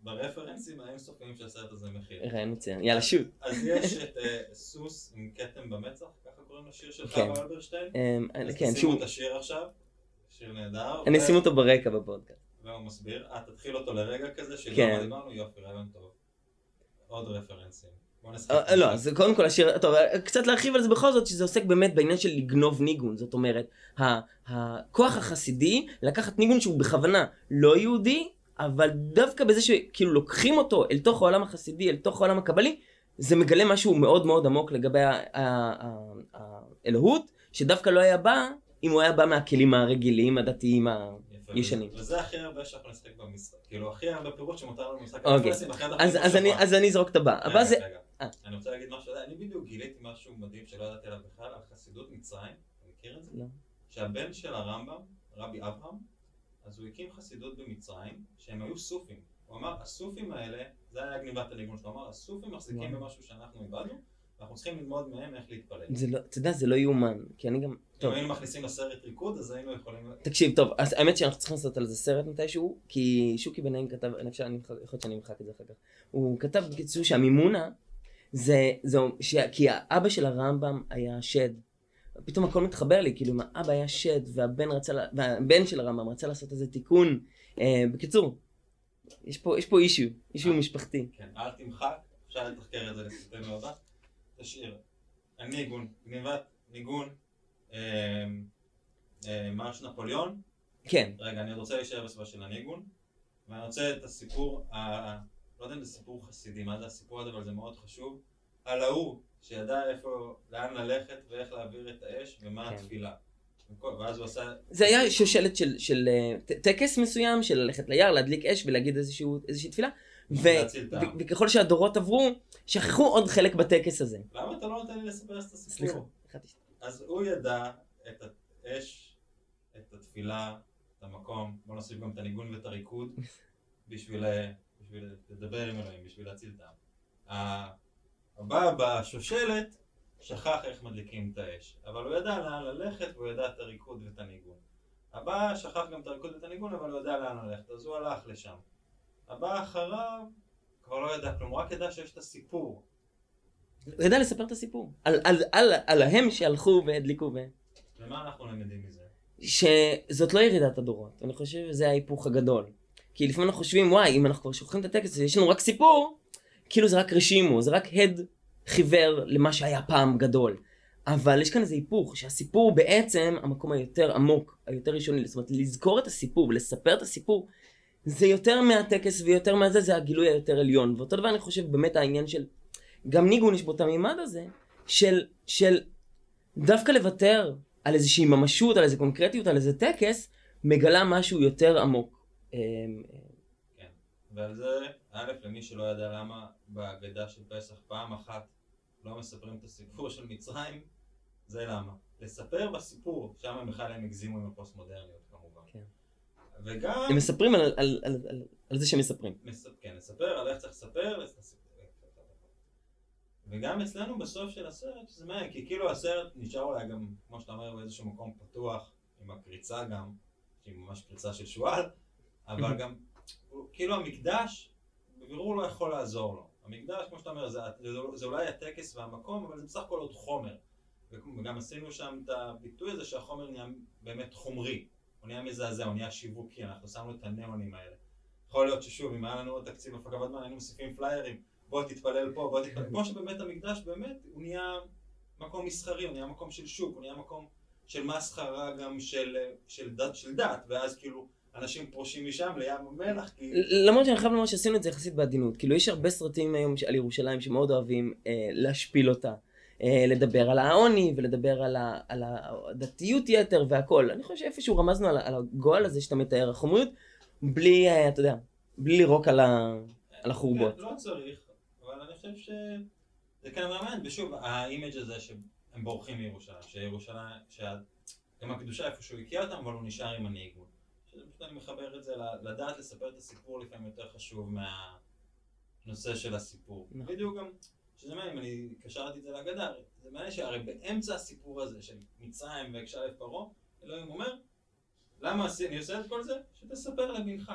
ברפרנסים האינסופיים שהסרט הזה מכיל. רעיון מצוין, יאללה שוט. אז יש את אה, סוס עם כתם במצח, ככה קוראים לשיר של חווה כן. אלברשטיין. אמ, אז כן, תשימו את השיר עכשיו, שיר נהדר. אני אשים אותו ברקע בפודקאסט. והוא מסביר, אה, תתחיל אותו לרגע כזה, שגם מה דיברנו, יופי, רעיון טוב. עוד רפרנסים. אה, לא, זה קודם כל השיר, טוב, קצת להרחיב על זה בכל זאת, שזה עוסק באמת בעניין של לגנוב ניגון, זאת אומרת, הכוח החסידי לקחת ניגון שהוא בכוונה לא יהודי, אבל דווקא בזה שכאילו לוקחים אותו אל תוך העולם החסידי, אל תוך העולם הקבלי, זה מגלה משהו מאוד מאוד עמוק לגבי האלוהות, שדווקא לא היה בא אם הוא היה בא מהכלים הרגילים, הדתיים הישנים. וזה הכי הרבה שאנחנו נשחק במשחק, כאילו הכי הרבה פירוט שמותר לנו במשחק אוקיי. אז אני אזרוק את הבא. הבא זה... אה. אני רוצה להגיד משהו, אני בדיוק גיליתי משהו מדהים שלא ידעתי עליו בכלל, על חסידות מצרים, אתה מכיר את זה? לא. שהבן של הרמב"ם, רבי אברהם, אז הוא הקים חסידות במצרים, שהם היו סופים. הוא אמר, הסופים האלה, זה היה גניבת הניגון שלו, הוא אמר, הסופים מחזיקים במשהו שאנחנו איבדנו, ואנחנו צריכים ללמוד מהם איך להתפלל. לא, אתה יודע, זה לא יאומן, כי אני גם... אם היינו מכניסים לסרט ריקוד, אז היינו יכולים... תקשיב, טוב, אז האמת שאנחנו צריכים לעשות על זה סרט מתישהו, כי שוקי בנאים כתב, אני חושב, יכול להיות שאני אמחק את זה אחר כך, הוא כתב בקיצור שהמימונה, זה, זה, כי האבא של הרמב"ם היה שד. פתאום הכל מתחבר לי, כאילו אם האבא היה שד והבן, רצה, והבן של הרמב"ם רצה לעשות איזה תיקון. אה, בקיצור, יש פה, יש פה אישיו, אישיו משפחתי. כן, אל תמחק, אפשר לתחקר את זה לסרטנו הבא. תשאיר. הניגון, גניבת ניגון, אה, אה, מרש נפוליאון. כן. רגע, אני רוצה להישאר בסביבה של הניגון, ואני רוצה את הסיפור, ה... לא יודע אם זה סיפור חסידי, מה זה הסיפור הזה, אבל זה מאוד חשוב, על ההוא שידע איפה, לאן ללכת ואיך להעביר את האש ומה כן. התפילה. ואז הוא עשה... זה היה שושלת של, של uh, טקס מסוים, של ללכת ליער, להדליק אש ולהגיד איזשהו, איזושהי תפילה. וככל שהדורות עברו, שכחו עוד חלק בטקס הזה. למה אתה לא נותן לי לספר את הסיפור? סליחה, אז הוא ידע את האש, את התפילה, את המקום, בוא נוסיף גם את הניגון ואת הריקוד, בשביל, בשביל לדבר עם אלוהים, בשביל להציל את העם. הבא בשושלת שכח איך מדליקים את האש, אבל הוא ידע לאן ללכת והוא ידע את הריקוד ואת הניגון. הבא שכח גם את הריקוד ואת הניגון אבל הוא ידע לאן ללכת, אז הוא הלך לשם. הבא אחריו כבר לא ידע כלום, רק ידע שיש את הסיפור. הוא ידע לספר את הסיפור, על, על, על, על ההם שהלכו והדליקו ו... ומה אנחנו למדים מזה? שזאת לא ירידת הדורות, אני חושב שזה ההיפוך הגדול. כי לפעמים אנחנו חושבים, וואי, אם אנחנו כבר שוכחים את הטקסט, יש לנו רק סיפור, כאילו זה רק רשימו, זה רק הד חיוור למה שהיה פעם גדול. אבל יש כאן איזה היפוך, שהסיפור בעצם המקום היותר עמוק, היותר ראשוני, זאת אומרת לזכור את הסיפור ולספר את הסיפור, זה יותר מהטקס ויותר מהזה, זה הגילוי היותר עליון. ואותו דבר אני חושב באמת העניין של, גם ניגון יש בו את המימד הזה, של, של דווקא לוותר על איזושהי ממשות, על איזו קונקרטיות, על איזה טקס, מגלה משהו יותר עמוק. אמ, כן, ועל זה, א', למי שלא ידע למה בהגדה של פסח פעם אחת לא מספרים את הסיפור של מצרים, זה למה. לספר בסיפור, שם בכלל הם הגזימו עם הפוסט מודרניות כמובן. כן. וגם... הם מספרים על, על, על, על, על זה שמספרים. מס... כן, לספר על איך צריך לספר, לס... וגם אצלנו בסוף של הסרט, שזה מעניין, כי כאילו הסרט נשאר אולי גם, כמו שאתה אומר, באיזשהו מקום פתוח, עם הקריצה גם, שהיא ממש קריצה של שועל, אבל גם, כאילו המקדש, בבירור לא יכול לעזור לו. המקדש, כמו שאתה אומר, זה, זה, זה אולי הטקס והמקום, אבל זה בסך הכל עוד חומר. וגם עשינו שם את הביטוי הזה שהחומר נהיה באמת חומרי. הוא נהיה מזעזע, הוא נהיה שיווקי, אנחנו שמנו את הניאונים האלה. יכול להיות ששוב, אם היה לנו עוד תקציב הפקה בזמן, היינו מוסיפים פליירים, בוא תתפלל פה, בוא תתפלל, כמו שבאמת המקדש באמת, הוא נהיה מקום מסחרי, הוא נהיה מקום של שוק, הוא נהיה מקום של מסחרה גם של, של, דת, של דת, ואז כאילו אנשים פרושים משם לים המלח, כי... למרות שאני חייב לומר שעשינו את זה יחסית בעדינות, כאילו יש הרבה סרטים היום על ירושלים שמאוד אוהבים אה, להשפיל אותה. אה, לדבר על העוני ולדבר על, ה, על הדתיות יתר והכל. אני חושב שאיפשהו רמזנו על, על הגועל הזה שאתה מתאר, החומריות, בלי, אה, אתה יודע, בלי לירוק על, ה, על החורבות. לא צריך, אבל אני חושב שזה כן מעניין, ושוב, האימג' הזה שהם בורחים מירושלים, שירושלים, שגם הקדושה איפשהו הקיע אותם, אבל הוא נשאר עם הניגון. פשוט אני מחבר את זה לדעת לספר את הסיפור לפעמים יותר חשוב מהנושא של הסיפור. נכון. בדיוק גם... שזה מעניין, אני קשרתי את זה להגדה, זה מעניין שהרי באמצע הסיפור הזה של מצרים והקשה לב פרעה, אלוהים אומר, למה אני עושה את כל זה? שתספר לבנך.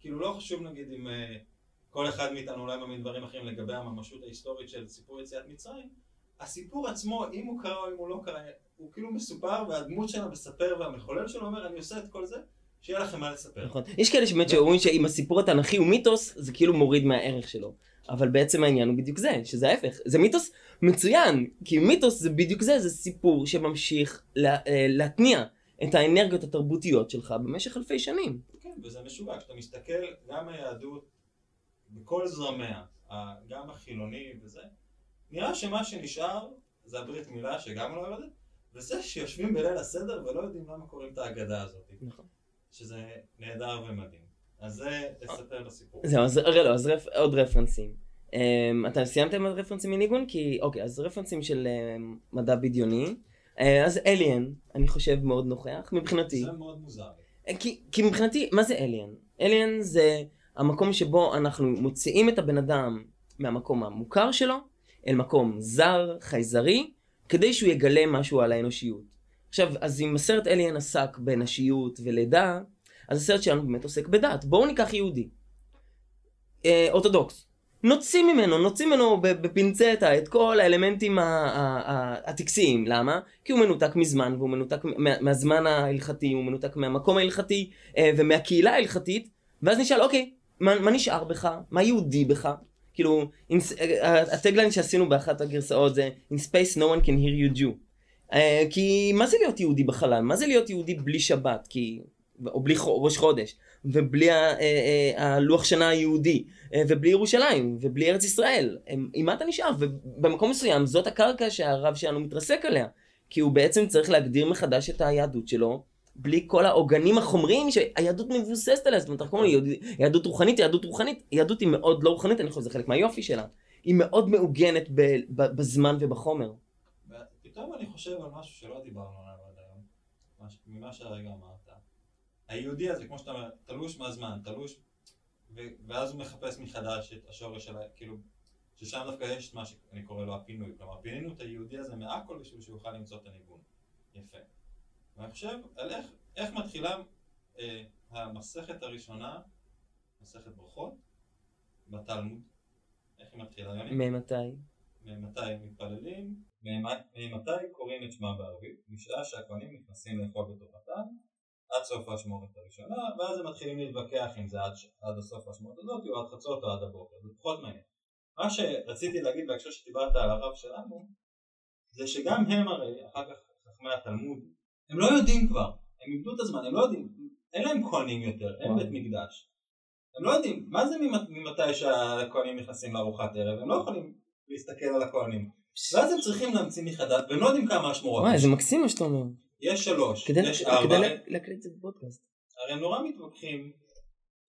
כאילו לא חשוב נגיד אם uh, כל אחד מאיתנו אולי מאמין דברים אחרים לגבי הממשות ההיסטורית של סיפור יציאת מצרים, הסיפור עצמו, אם הוא קרה או אם הוא לא קרה, הוא כאילו מסופר והדמות שלה מספר והמחולל שלו אומר, אני עושה את כל זה, שיהיה לכם מה לספר. נכון. יש כאלה שבאמת שאומרים שאם הסיפור התנ"כי הוא מיתוס, זה כאילו מוריד מהערך שלו. אבל בעצם העניין הוא בדיוק זה, שזה ההפך. זה מיתוס מצוין, כי מיתוס זה בדיוק זה, זה סיפור שממשיך לה, אה, להתניע את האנרגיות התרבותיות שלך במשך אלפי שנים. כן, וזה משוגע, כשאתה מסתכל, גם היהדות, בכל זרמיה, גם החילוני וזה, נראה שמה שנשאר זה הברית מילה שגם לא עובדת, וזה שיושבים בליל הסדר ולא יודעים למה קוראים את ההגדה הזאת. נכון. שזה נהדר ומדהים. אז זה תספר לסיפור. זהו, אז לא, אז רפ, עוד רפרנסים. Um, אתה סיימת עם הרפרנסים מניגון? כי, אוקיי, אז רפרנסים של um, מדע בדיוני. Uh, אז אליאן, אני חושב מאוד נוכח, מבחינתי. זה מאוד מוזר. Uh, כי, כי מבחינתי, מה זה אליאן? אליאן זה המקום שבו אנחנו מוציאים את הבן אדם מהמקום המוכר שלו, אל מקום זר, חייזרי, כדי שהוא יגלה משהו על האנושיות. עכשיו, אז אם הסרט אליאן עסק בנשיות ולידה, אז הסרט שלנו באמת עוסק בדת. בואו ניקח יהודי. אה, אורתודוקס. נוציא ממנו, נוציא ממנו בפינצטה את כל האלמנטים הטקסיים. למה? כי הוא מנותק מזמן, והוא מנותק מהזמן ההלכתי, הוא מנותק מהמקום ההלכתי אה, ומהקהילה ההלכתית, ואז נשאל, אוקיי, מה, מה נשאר בך? מה יהודי בך? כאילו, אה, הטגליין שעשינו באחת הגרסאות זה In space no one can hear you Jew. Uh, כי מה זה להיות יהודי בחלל? מה זה להיות יהודי בלי שבת? כי או בלי ראש חודש, ובלי אה, אה, הלוח שנה היהודי, אה, ובלי ירושלים, ובלי ארץ ישראל. עם מה אתה נשאר? ובמקום מסוים זאת הקרקע שהרב שלנו מתרסק עליה. כי הוא בעצם צריך להגדיר מחדש את היהדות שלו, בלי כל העוגנים החומריים שהיהדות מבוססת עליה. זאת אומרת, אנחנו קוראים יהדות רוחנית, יהדות רוחנית, יהדות היא מאוד לא רוחנית, אני חושב שזה חלק מהיופי שלה. היא מאוד מעוגנת בזמן ובחומר. פתאום אני חושב על משהו שלא דיברנו עליו עד היום, ממה שהרגע אמרת. היהודי הזה, כמו שאתה אומר, תלוש מהזמן, תלוש, ו- ואז הוא מחפש מחדש את השורש של ה... כאילו, ששם דווקא יש את מה שאני קורא לו הפינוי, כלומר פינינו את היהודי הזה מהכל בשביל שהוא יוכל למצוא את הניגון. יפה. ואני חושב על איך, איך מתחילה אה, המסכת הראשונה, מסכת ברכות, בתלמוד. איך היא מתחילה, יוני? ממתי? ממתי מתפללים, ממתי קוראים את שמה בערבית, משעה שהכהנים נכנסים לאכול בתורתם, עד סוף האשמורת הראשונה, ואז הם מתחילים להתווכח אם זה עד, עד הסוף האשמורת הזאת או עד חצות או עד הבוקר, זה פחות מעניין. מה שרציתי להגיד בהקשר שדיברת על הרב שלנו, זה שגם הם הרי, אחר כך חכמי התלמוד, הם לא יודעים כבר, הם איבדו את הזמן, הם לא יודעים, אין להם כהנים יותר, אין בית מקדש. הם לא יודעים, מה זה ממתי שהכהנים נכנסים לארוחת ערב, הם לא יכולים להסתכל על הכהנים. ואז הם צריכים להמציא מחדש, והם לא יודעים כמה אשמורות. וואי, זה מקסים מה שאתה אומר. יש שלוש, כדי יש ארבע. כדי להקליט את זה בפודקאסט. הרי הם נורא מתווכחים.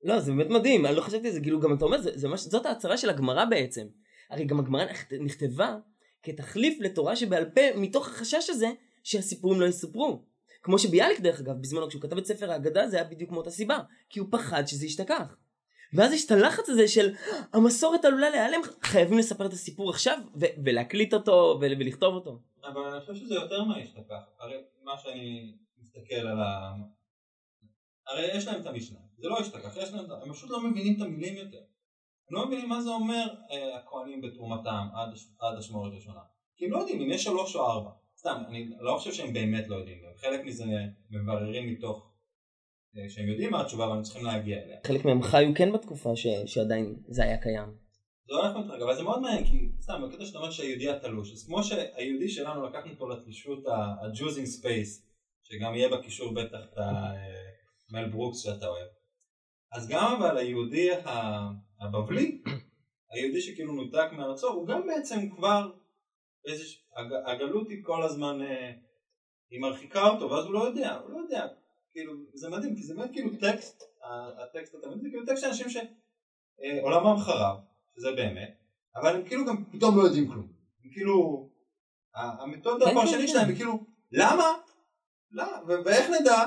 לא, זה באמת מדהים, אני לא חשבתי על זה, כאילו גם אתה אומר, זה, זה מש, זאת ההצהרה של הגמרא בעצם. הרי גם הגמרא נכתבה כתחליף לתורה שבעל פה, מתוך החשש הזה שהסיפורים לא יסופרו. כמו שביאליק דרך אגב, בזמנו כשהוא כתב את ספר ההגדה זה היה בדיוק מאותה סיבה, כי הוא פחד שזה ישתכח. ואז יש את הלחץ הזה של המסורת עלולה להיעלם, חייבים לספר את הסיפור עכשיו ולהקליט אותו ולכתוב אותו. אבל אני חושב שזה יותר מהשתכח. הרי מה שאני מסתכל על ה... הרי יש להם את המשנה, זה לא השתכח, יש להם, הם פשוט לא מבינים את המילים יותר. הם לא מבינים מה זה אומר אה, הכהנים בתרומתם עד, עד האשמורת הראשונה. כי הם לא יודעים אם יש שלוש או ארבע. סתם, אני לא חושב שהם באמת לא יודעים, חלק מזה מבררים מתוך אה, שהם יודעים מה התשובה אבל הם צריכים להגיע אליה. חלק מהם חיו כן בתקופה ש... שעדיין זה היה קיים. זה הולך מתרג, אבל זה מאוד מעניין, כי סתם, בקטע שאתה אומר שהיהודי התלוש, אז כמו שהיהודי שלנו לקחנו אותו לתלישות ה Jews in space, שגם יהיה בקישור בטח את המל ברוקס שאתה אוהב, אז גם אבל היהודי הבבלי, היהודי שכאילו נותק מארצו, הוא גם בעצם כבר, איזה, הגלות היא כל הזמן, אה, היא מרחיקה אותו, ואז הוא לא יודע, הוא לא יודע, כאילו, זה מדהים, כי זה באמת כאילו טקסט, הטקסט התמיד זה כאילו טקסט של אנשים שעולמם חרב, שזה באמת, אבל הם כאילו גם פתאום לא יודעים כלום. הם כאילו, המתודה הפרשנית שלהם היא כאילו, למה? למה? ואיך נדע?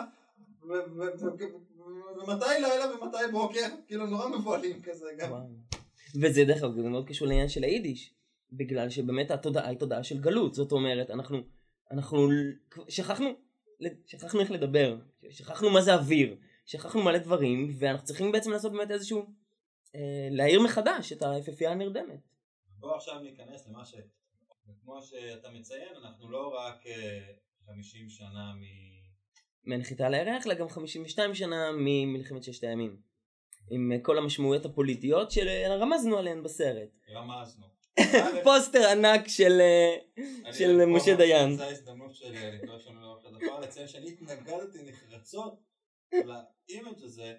ומתי לילה ומתי בוקר? כאילו נורא מבוהלים כזה גם. וזה דרך אגב זה מאוד קשור לעניין של היידיש. בגלל שבאמת התודעה היא תודעה של גלות. זאת אומרת, אנחנו, אנחנו שכחנו, שכחנו איך לדבר, שכחנו מה זה אוויר, שכחנו מלא דברים, ואנחנו צריכים בעצם לעשות באמת איזשהו, להעיר מחדש את היפהפייה הנרדמת. בוא עכשיו ניכנס למה ש... כמו שאתה מציין, אנחנו לא רק אה, 50 שנה מ... מהנחיתה על הירח, אלא גם 52 שנה ממלחמת ששת הימים. עם אה, כל המשמעויות הפוליטיות שרמזנו עליהן בסרט. רמזנו. פוסטר ענק של, אה, של משה דיין. זו ההזדמנות שלי לקרוא שם לאורך הדבר, לציין שאני התנגדתי נחרצות ל image הזה.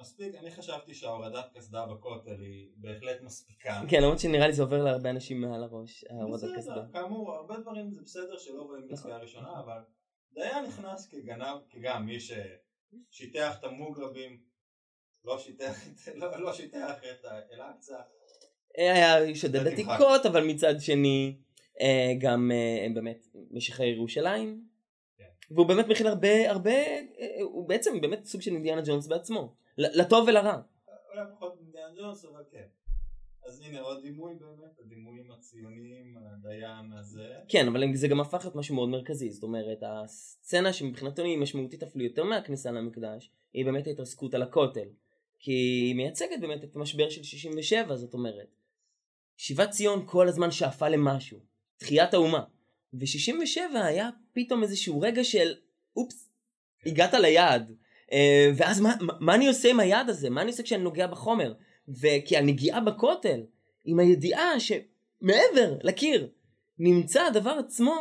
מספיק, אני חשבתי שההורדת קסדה בכותל היא בהחלט מספיקה. כן, למרות שנראה לי זה עובר להרבה אנשים מעל הראש, ההורדת קסדה. בסדר, כאמור, הרבה דברים זה בסדר שלא רואים בצפייה ראשונה, אבל דיין נכנס כגנב, כגם מי ששיטח את המוגרבים, לא שיטח לא, לא שיטח את אל-אקצא. היה שודד עתיקות, אבל מצד שני אה, גם אה, באמת משיחי ירושלים. כן. והוא באמת מכיל הרבה, הרבה, אה, הוא בעצם באמת סוג של אינדיאנה ג'ונס בעצמו, לטוב ולרע. אולי פחות אינדיאנה ג'ונס, אבל כן. אז הנה עוד דימוי באמת, הדימויים הציוניים, הדיין הזה. כן, אבל זה גם הפך להיות משהו מאוד מרכזי, זאת אומרת, הסצנה שמבחינתנו היא משמעותית אפילו יותר מהכניסה למקדש, היא באמת ההתרסקות על הכותל. כי היא מייצגת באמת את המשבר של 67, זאת אומרת. שיבת ציון כל הזמן שאפה למשהו, תחיית האומה. ו-67 היה פתאום איזשהו רגע של, אופס, הגעת ליעד. אה, ואז מה, מה אני עושה עם היעד הזה? מה אני עושה כשאני נוגע בחומר? וכי הנגיעה בכותל, עם הידיעה שמעבר לקיר נמצא הדבר עצמו,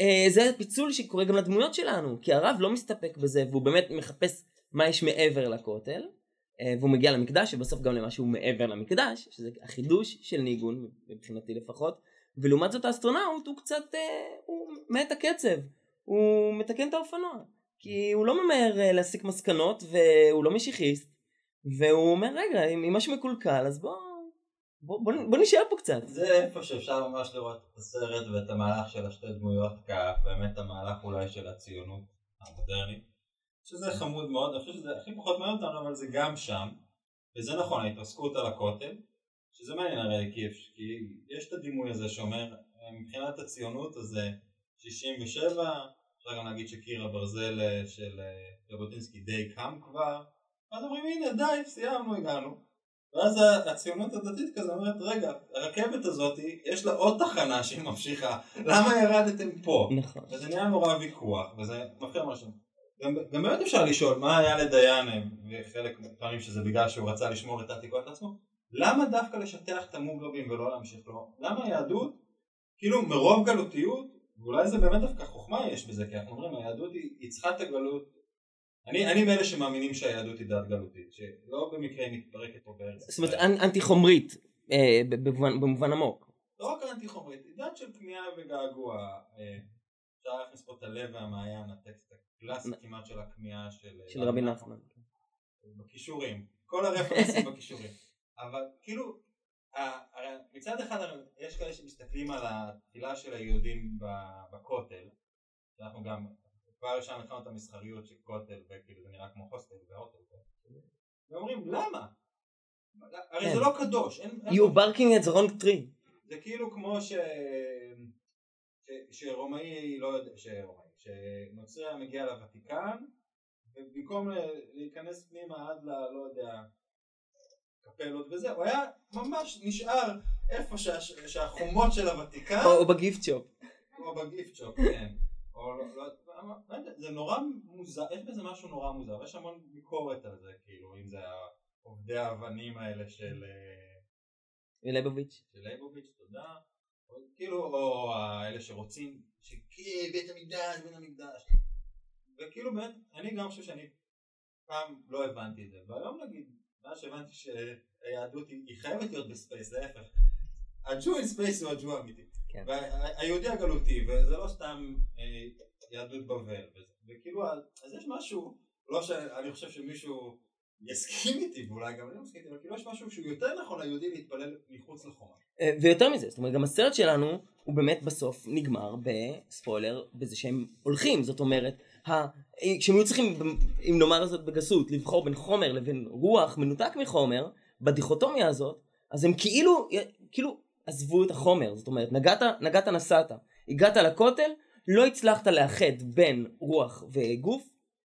אה, זה פיצול שקורה גם לדמויות שלנו, כי הרב לא מסתפק בזה והוא באמת מחפש מה יש מעבר לכותל, אה, והוא מגיע למקדש ובסוף גם למשהו מעבר למקדש, שזה החידוש של ניגון, מבחינתי לפחות, ולעומת זאת האסטרונאוט הוא קצת, הוא מת הקצב, הוא מתקן את האופנוע, כי הוא לא ממהר להסיק מסקנות והוא לא משיחיסט, והוא אומר רגע אם משהו מקולקל אז בוא בוא, בוא, בוא נשאר פה קצת. זה איפה שאפשר ממש לראות את הסרט ואת המהלך של השתי דמויות כבאמת המהלך אולי של הציונות המודרנית שזה חמוד מאוד, אני חושב שזה הכי פחות מעניין אותנו אבל זה גם שם וזה נכון ההתרסקות על הכותל שזה מעניין הרי כי, כי יש את הדימוי הזה שאומר מבחינת הציונות אז זה 67 אפשר גם להגיד שקיר הברזל של ז'בוטינסקי די קם כבר. אז אומרים הנה די סיימנו הגענו. ואז הציונות הדתית כזה אומרת רגע הרכבת הזאת יש לה עוד תחנה שהיא ממשיכה. למה ירדתם פה? נכון. וזה נהיה נורא ויכוח וזה מפחיד משהו גם, גם באמת אפשר לשאול מה היה לדיין וחלק טוענים שזה בגלל שהוא רצה לשמור את העתיקות לעצמו למה דווקא לשטח את המוגרבים ולא להמשיך לו? למה היהדות כאילו מרוב גלותיות ואולי זה באמת דווקא חוכמה יש בזה כי אנחנו אומרים היהדות היא, היא צריכה את הגלות אני, אני מאלה שמאמינים שהיהדות היא דת גלותית, שלא במקרה היא מתפרקת פה בארץ. זאת אומרת אנטי חומרית אה, במובן, במובן עמוק. לא רק אנטי חומרית, היא דת של כמיהה וגעגוע. אה, אפשר להכניס פה את הלב והמעיין, הטקסט הקלאסי כמעט של הכמיהה של... של רבי נחמן. בכישורים, כל הרפרנסים בכישורים. אבל כאילו, מצד אחד יש כאלה שמסתכלים על התפילה של היהודים בכותל, שאנחנו גם, כבר אפשר לקנות את המסחריות של כותל וכאילו זה נראה כמו הוסטל והוטל, ואומרים למה? הרי זה כן. לא קדוש. You barking at the wrong tree. זה כאילו כמו ש... שרומאי לא יודע, שרומאי, שנוצרי מגיע לוותיקן ובמקום להיכנס פנימה עד ל... לא יודע קפלות וזה, הוא היה ממש נשאר איפה שה, שהחומות של הוותיקן או בגיפט שופ או בגיפט שופ, כן או לא, לא, לא יודע, זה נורא מוזר, יש בזה משהו נורא מוזר, ויש המון ביקורת על זה, כאילו, אם זה עובדי האבנים האלה של... אה, ליבוביץ'. של ליבוביץ', תודה. כאילו, או אלה שרוצים, שכי, בית המקדש, בית המקדש. וכאילו באמת, אני גם חושב שאני פעם לא הבנתי את זה, והיום נגיד, מאז שהבנתי שהיהדות היא חייבת להיות ב space, להפך. ה Jew in space הוא הג'ו האמיתי. כן. והיהודי הגלותי, וזה לא סתם אה, יהדות בבל. וכאילו, אז יש משהו, לא שאני חושב שמישהו יסכים איתי, ואולי גם אני לא מסכים איתי, אבל כאילו יש משהו שהוא יותר נכון ליהודי להתפלל מחוץ לחומה. אה, ויותר מזה, זאת אומרת, גם הסרט שלנו, הוא באמת בסוף נגמר בספוילר, בזה שהם הולכים, זאת אומרת, כשהם היו צריכים, אם נאמר זאת בגסות, לבחור בין חומר לבין רוח מנותק מחומר, בדיכוטומיה הזאת, אז הם כאילו, כאילו עזבו את החומר, זאת אומרת, נגעת, נגעת נסעת, הגעת לכותל, לא הצלחת לאחד בין רוח וגוף,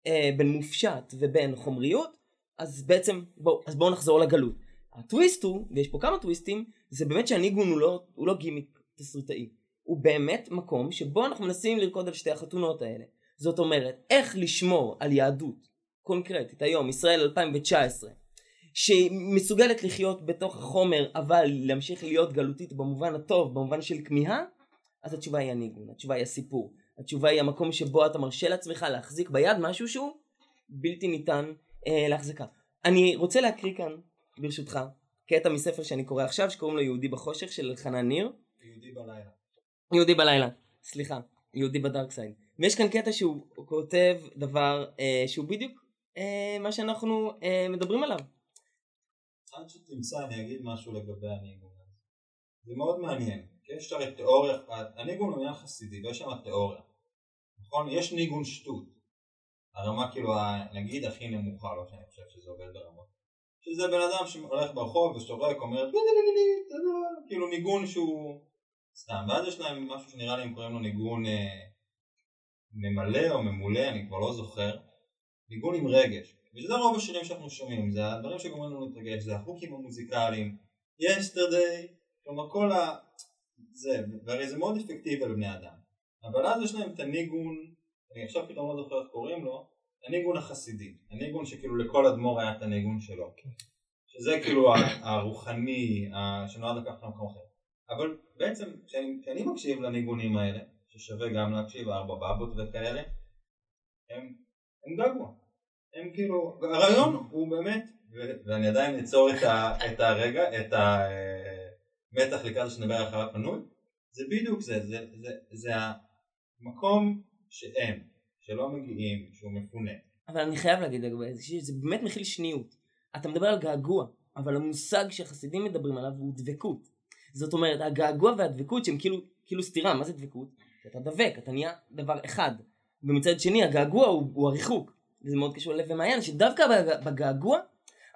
אה, בין מופשט ובין חומריות, אז בעצם, בואו אז בואו נחזור לגלות. הטוויסט הוא, ויש פה כמה טוויסטים, זה באמת שהניגון הוא לא, הוא לא גימיק תסריטאי. הוא באמת מקום שבו אנחנו מנסים לרקוד על שתי החתונות האלה. זאת אומרת, איך לשמור על יהדות קונקרטית היום, ישראל 2019, שמסוגלת לחיות בתוך החומר אבל להמשיך להיות גלותית במובן הטוב, במובן של כמיהה, אז התשובה היא הניגון, התשובה היא הסיפור. התשובה היא המקום שבו אתה מרשה לעצמך להחזיק ביד משהו שהוא בלתי ניתן אה, להחזקה. אני רוצה להקריא כאן, ברשותך, קטע מספר שאני קורא עכשיו שקוראים לו יהודי בחושך של אלחנן ניר. יהודי בלילה. יהודי בלילה, סליחה, יהודי בדארקסייד. ויש כאן קטע שהוא כותב דבר אה, שהוא בדיוק אה, מה שאנחנו אה, מדברים עליו. עד שתמצא אני אגיד משהו לגבי הניגון הזה. זה מאוד מעניין, כי יש הרי תיאוריה, הניגון הוא עניין חסידי ויש שם תיאוריה. נכון? יש ניגון שטות. הרמה כאילו נגיד הכי נמוכה, לא שאני חושב שזה עובד ברמות. שזה בן אדם שהולך ברחוב ושורק, אומר כאילו ניגון שהוא סתם, ואז יש להם משהו שנראה לי הם קוראים לו ניגון אה, ממלא או ממולא, אני כבר לא זוכר, ניגון עם רגש. וזה רוב השירים שאנחנו שומעים, זה הדברים שגורמים לנו להתרגש, זה החוקים המוזיקליים, יסטרדי, כלומר כל ה... זה, והרי זה מאוד אפקטיבי לבני אדם. אבל אז יש להם את הניגון, אני עכשיו פתאום לא זוכר איך קוראים לו, הניגון החסידי, הניגון שכאילו לכל אדמו"ר היה את הניגון שלו, שזה כאילו הרוחני, שנועד לקחת למקום אחר. אבל בעצם כשאני, מקשיב לניגונים האלה, ששווה גם להקשיב, ארבע בבות וכאלה, הם, הם גגוע. הם כאילו, הרעיון הוא באמת, ואני עדיין אצור את, ה, את הרגע, את המתח לקראת שנדבר אחר הפנוי, זה בדיוק זה, זה, זה, זה המקום שהם, שלא מגיעים, שהוא מפונה. אבל אני חייב להגיד לגבי זה, שזה באמת מכיל שניות. אתה מדבר על געגוע, אבל המושג שחסידים מדברים עליו הוא דבקות. זאת אומרת, הגעגוע והדבקות שהם כאילו, כאילו סתירה, מה זה דבקות? אתה דבק, אתה נהיה דבר אחד. ומצד שני, הגעגוע הוא, הוא הריחוק. וזה מאוד קשור ללב ומעיין, שדווקא בגעגוע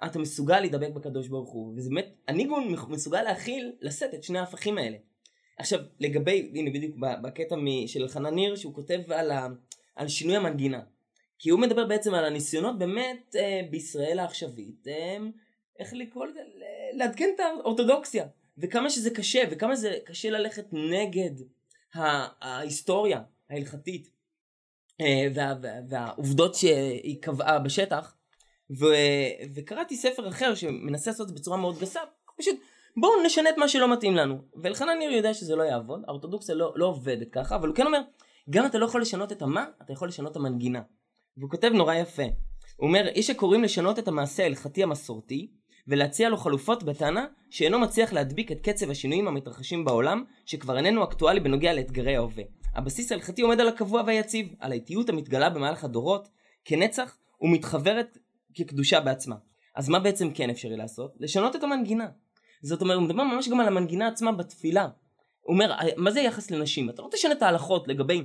אתה מסוגל להידבק בקדוש ברוך הוא. וזה באמת, הניגון מסוגל להכיל, לשאת את שני ההפכים האלה. עכשיו, לגבי, הנה בדיוק בקטע של אלחנן ניר, שהוא כותב על, ה, על שינוי המנגינה. כי הוא מדבר בעצם על הניסיונות באמת אה, בישראל העכשווית, אה, איך לקרוא לזה, לעדכן את האורתודוקסיה. וכמה שזה קשה, וכמה זה קשה ללכת נגד ההיסטוריה ההלכתית וה, וה, והעובדות שהיא קבעה בשטח. ו, וקראתי ספר אחר שמנסה לעשות את זה בצורה מאוד גסה, פשוט בואו נשנה את מה שלא מתאים לנו. ולכן אני יודע שזה לא יעבוד, האורתודוקסיה לא, לא עובדת ככה, אבל הוא כן אומר, גם אתה לא יכול לשנות את המה, אתה יכול לשנות את המנגינה. והוא כותב נורא יפה. הוא אומר, איש שקוראים לשנות את המעשה ההלכתי המסורתי, ולהציע לו חלופות בטענה שאינו מצליח להדביק את קצב השינויים המתרחשים בעולם, שכבר איננו אקטואלי בנוגע לאתגרי ההווה. הבסיס ההלכתי עומד על הקבוע והיציב, על האיטיות המתגלה במהלך הדורות, כנצח ומתחוורת כקדושה בעצמה. אז מה בעצם כן אפשרי לעשות? לשנות את המנגינה. זאת אומרת, הוא מדבר ממש גם על המנגינה עצמה בתפילה. הוא אומר, מה זה יחס לנשים? אתה לא תשנה את ההלכות לגבי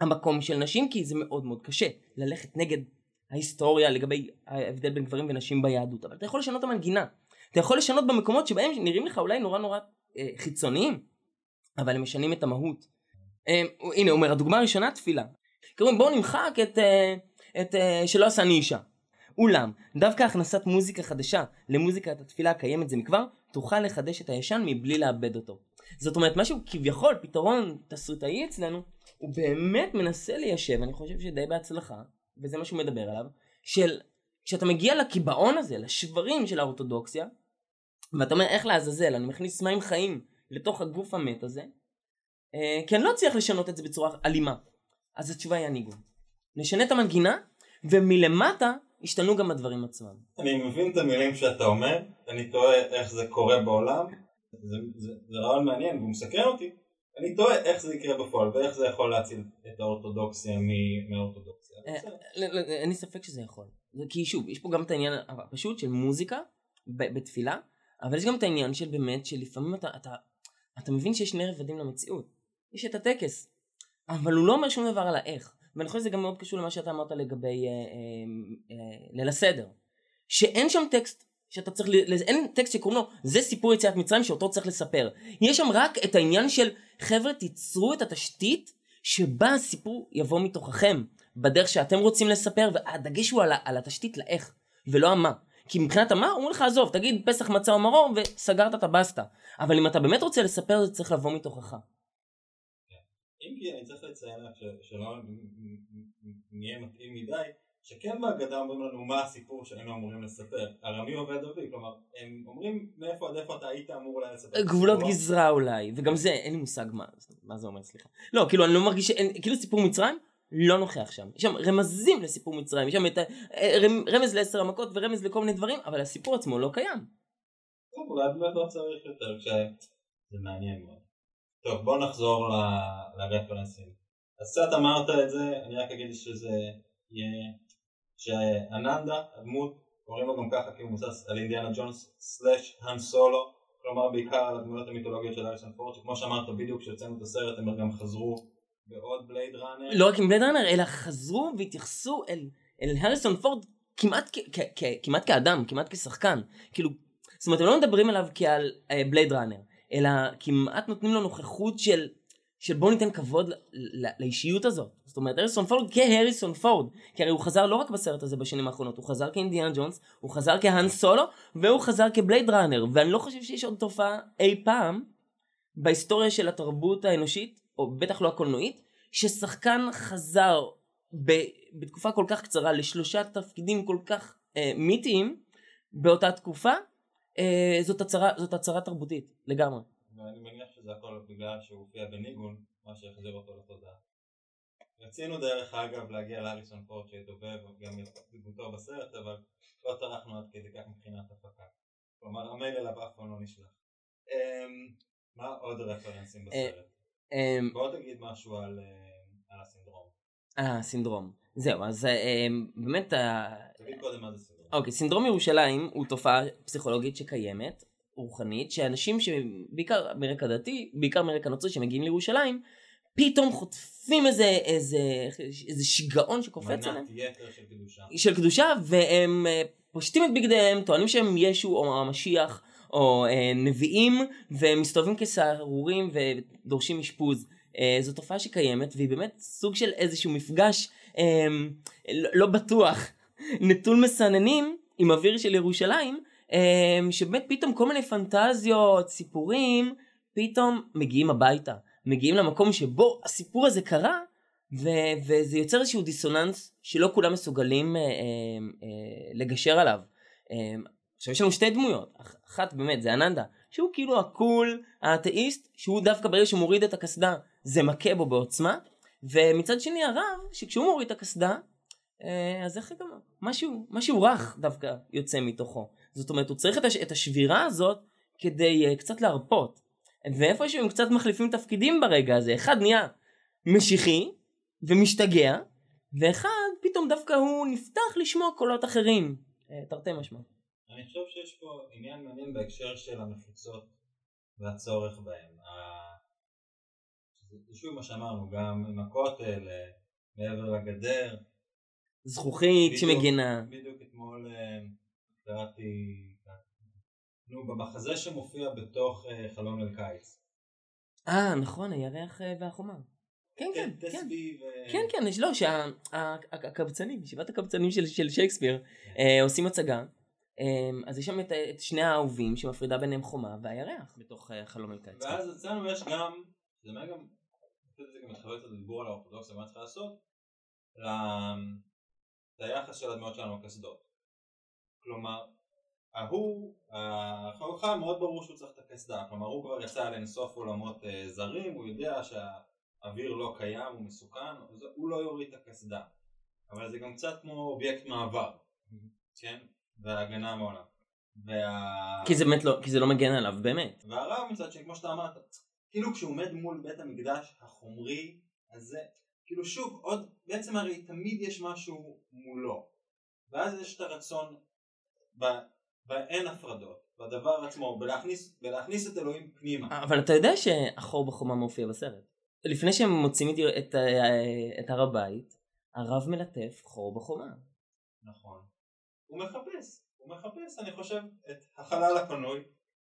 המקום של נשים, כי זה מאוד מאוד קשה ללכת נגד ההיסטוריה לגבי ההבדל בין גברים ונשים ביהדות, אבל אתה יכול לשנות את המנגינה. אתה יכול לשנות במקומות שבהם נראים לך אולי נורא נורא אה, חיצוניים, אבל הם משנים את המהות. אה, הנה, הוא אומר, הדוגמה הראשונה, תפילה. קוראים בואו נמחק את, אה, את אה, שלא עשה אני אישה. אולם, דווקא הכנסת מוזיקה חדשה למוזיקת התפילה הקיימת זה מכבר, תוכל לחדש את הישן מבלי לאבד אותו. זאת אומרת, משהו כביכול, פתרון תסריטאי אצלנו, הוא באמת מנסה ליישב, אני חושב שדי בהצלחה, וזה מה שהוא מדבר עליו, של כשאתה מגיע לקיבעון הזה, לשברים של האורתודוקסיה, ואתה אומר איך לעזאזל, אני מכניס מים חיים לתוך הגוף המת הזה, כי אני לא אצליח לשנות את זה בצורה אלימה. אז התשובה היא הניגון. נשנה את המנגינה, ומלמטה השתנו גם הדברים עצמם. אני מבין את המילים שאתה אומר, אני תוהה איך זה קורה בעולם, זה, זה, זה רעיון מעניין והוא מסקרן אותי, אני תוהה איך זה יקרה בפועל ואיך זה יכול להציל את האורתודוקסיה מהאורתודוקסיה. אה, אין לי ספק שזה יכול. כי שוב, יש פה גם את העניין הפשוט של מוזיקה בתפילה, אבל יש גם את העניין של באמת שלפעמים אתה, אתה, אתה מבין שיש שני רבדים למציאות. יש את הטקס, אבל הוא לא אומר שום דבר על האיך. ואני חושב שזה גם מאוד קשור למה שאתה אמרת לגבי אה, אה, אה, ליל הסדר. שאין שם טקסט שאתה צריך, אין טקסט שקוראים לו זה סיפור יציאת מצרים שאותו צריך לספר. יש שם רק את העניין של חבר'ה תיצרו את התשתית שבה הסיפור יבוא מתוככם. בדרך שאתם רוצים לספר והדגש הוא על, על התשתית לאיך ולא המה. כי מבחינת המה אומרים לך עזוב תגיד פסח מצה או מרור וסגרת את הבסטה. אבל אם אתה באמת רוצה לספר זה צריך לבוא מתוכך. אם כי אני צריך לציין לך שלא נהיה מתאים מדי, שכן בהגדה אומרים לנו מה הסיפור שהיינו אמורים לספר, הרי מי עובד אבי, כלומר הם אומרים מאיפה עד איפה אתה היית אמור אולי לספר. גבולות גזרה אולי, וגם זה אין לי מושג מה, מה זה אומר סליחה. לא, כאילו אני לא מרגיש, שאין, כאילו סיפור מצרים לא נוכח שם, יש שם רמזים לסיפור מצרים, יש שם את אה, רמז לעשר המכות ורמז לכל מיני דברים, אבל הסיפור עצמו לא קיים. טוב, אולי באמת לא צריך יותר, זה מעניין מאוד. טוב בוא נחזור לרפרנסים. אז קצת אמרת את זה, אני רק אגיד שזה יהיה, שאננדה, הדמות, קוראים לו גם ככה כי הוא מבוסס על אינדיאנה ג'ונס סלאש האן סולו, כלומר בעיקר על הדמויות המיתולוגיות של אריסון פורד, שכמו שאמרת בדיוק כשהוצאנו את הסרט הם גם חזרו בעוד בלייד ראנר. לא רק עם בלייד ראנר, אלא חזרו והתייחסו אל, אל הריסון פורד כמעט, כ, כ, כמעט כאדם, כמעט כשחקן. כאילו, זאת אומרת, הם לא מדברים עליו כעל בלייד uh, ראנר. אלא כמעט נותנים לו נוכחות של, של בוא ניתן כבוד לאישיות הזאת. זאת אומרת, הריסון פורד כהריסון פורד. כי הרי הוא חזר לא רק בסרט הזה בשנים האחרונות, הוא חזר כאינדיאן ג'ונס, הוא חזר כהאן סולו, והוא חזר כבלייד ראנר. ואני לא חושב שיש עוד תופעה אי פעם בהיסטוריה של התרבות האנושית, או בטח לא הקולנועית, ששחקן חזר ב, בתקופה כל כך קצרה לשלושה תפקידים כל כך אה, מיתיים באותה תקופה, אה, זאת, הצהרה, זאת הצהרה תרבותית, לגמרי. ואני מניח שזה הכל בגלל שהוא הופיע בניגון, מה שהחזיר אותו לתודעה. רצינו דרך אגב להגיע לאריסון פורט שידובב גם דמותו בסרט, אבל לא טרחנו עד כדי כך מבחינת הפקה. כלומר המייל אליו אף פעם לא נשלח. אמ, מה עוד רפרנסים אה, בסרט? אמ, בוא תגיד משהו על, אה, על הסינדרום. אה, הסינדרום. זהו, אז באמת... תגיד קודם מה זה סינדרום. אוקיי, סינדרום ירושלים הוא תופעה פסיכולוגית שקיימת, רוחנית, שאנשים שבעיקר מרקע דתי, בעיקר מרקע נוצרי שמגיעים לירושלים, פתאום חוטפים איזה, איזה, איזה שיגעון שקופץ עליהם. מנת יתר של קדושה. של קדושה, והם אה, פושטים את בגדיהם, טוענים שהם ישו או המשיח, או אה, נביאים, והם מסתובבים כסהרורים ודורשים אשפוז. אה, זו תופעה שקיימת, והיא באמת סוג של איזשהו מפגש אה, לא, לא בטוח נטול מסננים עם אוויר של ירושלים, אמ, שבאמת פתאום כל מיני פנטזיות, סיפורים, פתאום מגיעים הביתה. מגיעים למקום שבו הסיפור הזה קרה, ו- וזה יוצר איזשהו דיסוננס שלא כולם מסוגלים אה, אה, אה, לגשר עליו. אה, עכשיו יש לנו שתי דמויות, אחת באמת זה אננדה, שהוא כאילו הקול, האתאיסט, שהוא דווקא ברגע שהוא מוריד את הקסדה זה מכה בו בעוצמה, ומצד שני הרב, שכשהוא מוריד את הקסדה, אז איך גם משהו, משהו רך דווקא יוצא מתוכו. זאת אומרת, הוא צריך את, הש, את השבירה הזאת כדי uh, קצת להרפות. ואיפשהו הם קצת מחליפים תפקידים ברגע הזה. אחד נהיה משיחי ומשתגע, ואחד פתאום דווקא הוא נפתח לשמוע קולות אחרים. Uh, תרתי משמע. אני חושב שיש פה עניין מעניין בהקשר של המחיצות והצורך בהן. זה שוב מה שאמרנו, גם עם הכותל, אה, מעבר לגדר. זכוכית שמגינה. בדיוק אתמול אה, קראתי, נו, במחזה שמופיע בתוך אה, חלון אל קיץ. אה, נכון, הירח והחומה. כן, כן, כן. ו... כן, כן, לא, שהקבצנים, ישיבת הקבצנים של שייקספיר כן. עושים הצגה. אז יש שם את שני האהובים שמפרידה ביניהם חומה והירח בתוך חלום אל קיץ. ואז אצלנו יש גם, זה אומר גם חושב שזה גם מתחבר קצת לדיבור על האורתודוקסיה, מה צריך לעשות, ליחס של הדמויות שלנו לקסדות. כלומר, ההוא, החלוקה מאוד ברור שהוא צריך את הקסדה, כלומר הוא כבר יצא לאינסוף עולמות אה, זרים, הוא יודע שהאוויר לא קיים, הוא מסוכן, הוא לא יוריד את הקסדה. אבל זה גם קצת כמו אובייקט מעבר, כן? וההגנה מעולם. וה... כי זה באמת לא, כי זה לא מגן עליו באמת. והרב מצד שני, כמו שאתה אמרת, כאילו כשהוא עומד מול בית המקדש החומרי הזה, כאילו שוב, עוד, בעצם הרי תמיד יש משהו מולו, ואז יש את הרצון באין הפרדות, בדבר עצמו, בלהכניס, בלהכניס את אלוהים פנימה. אבל אתה יודע שהחור בחומה מופיע בסרט. לפני שהם מוצאים את, את, את הר הבית, הרב מלטף חור בחומה. נכון. הוא מחפש, הוא מחפש, אני חושב, את החלל הפנוי.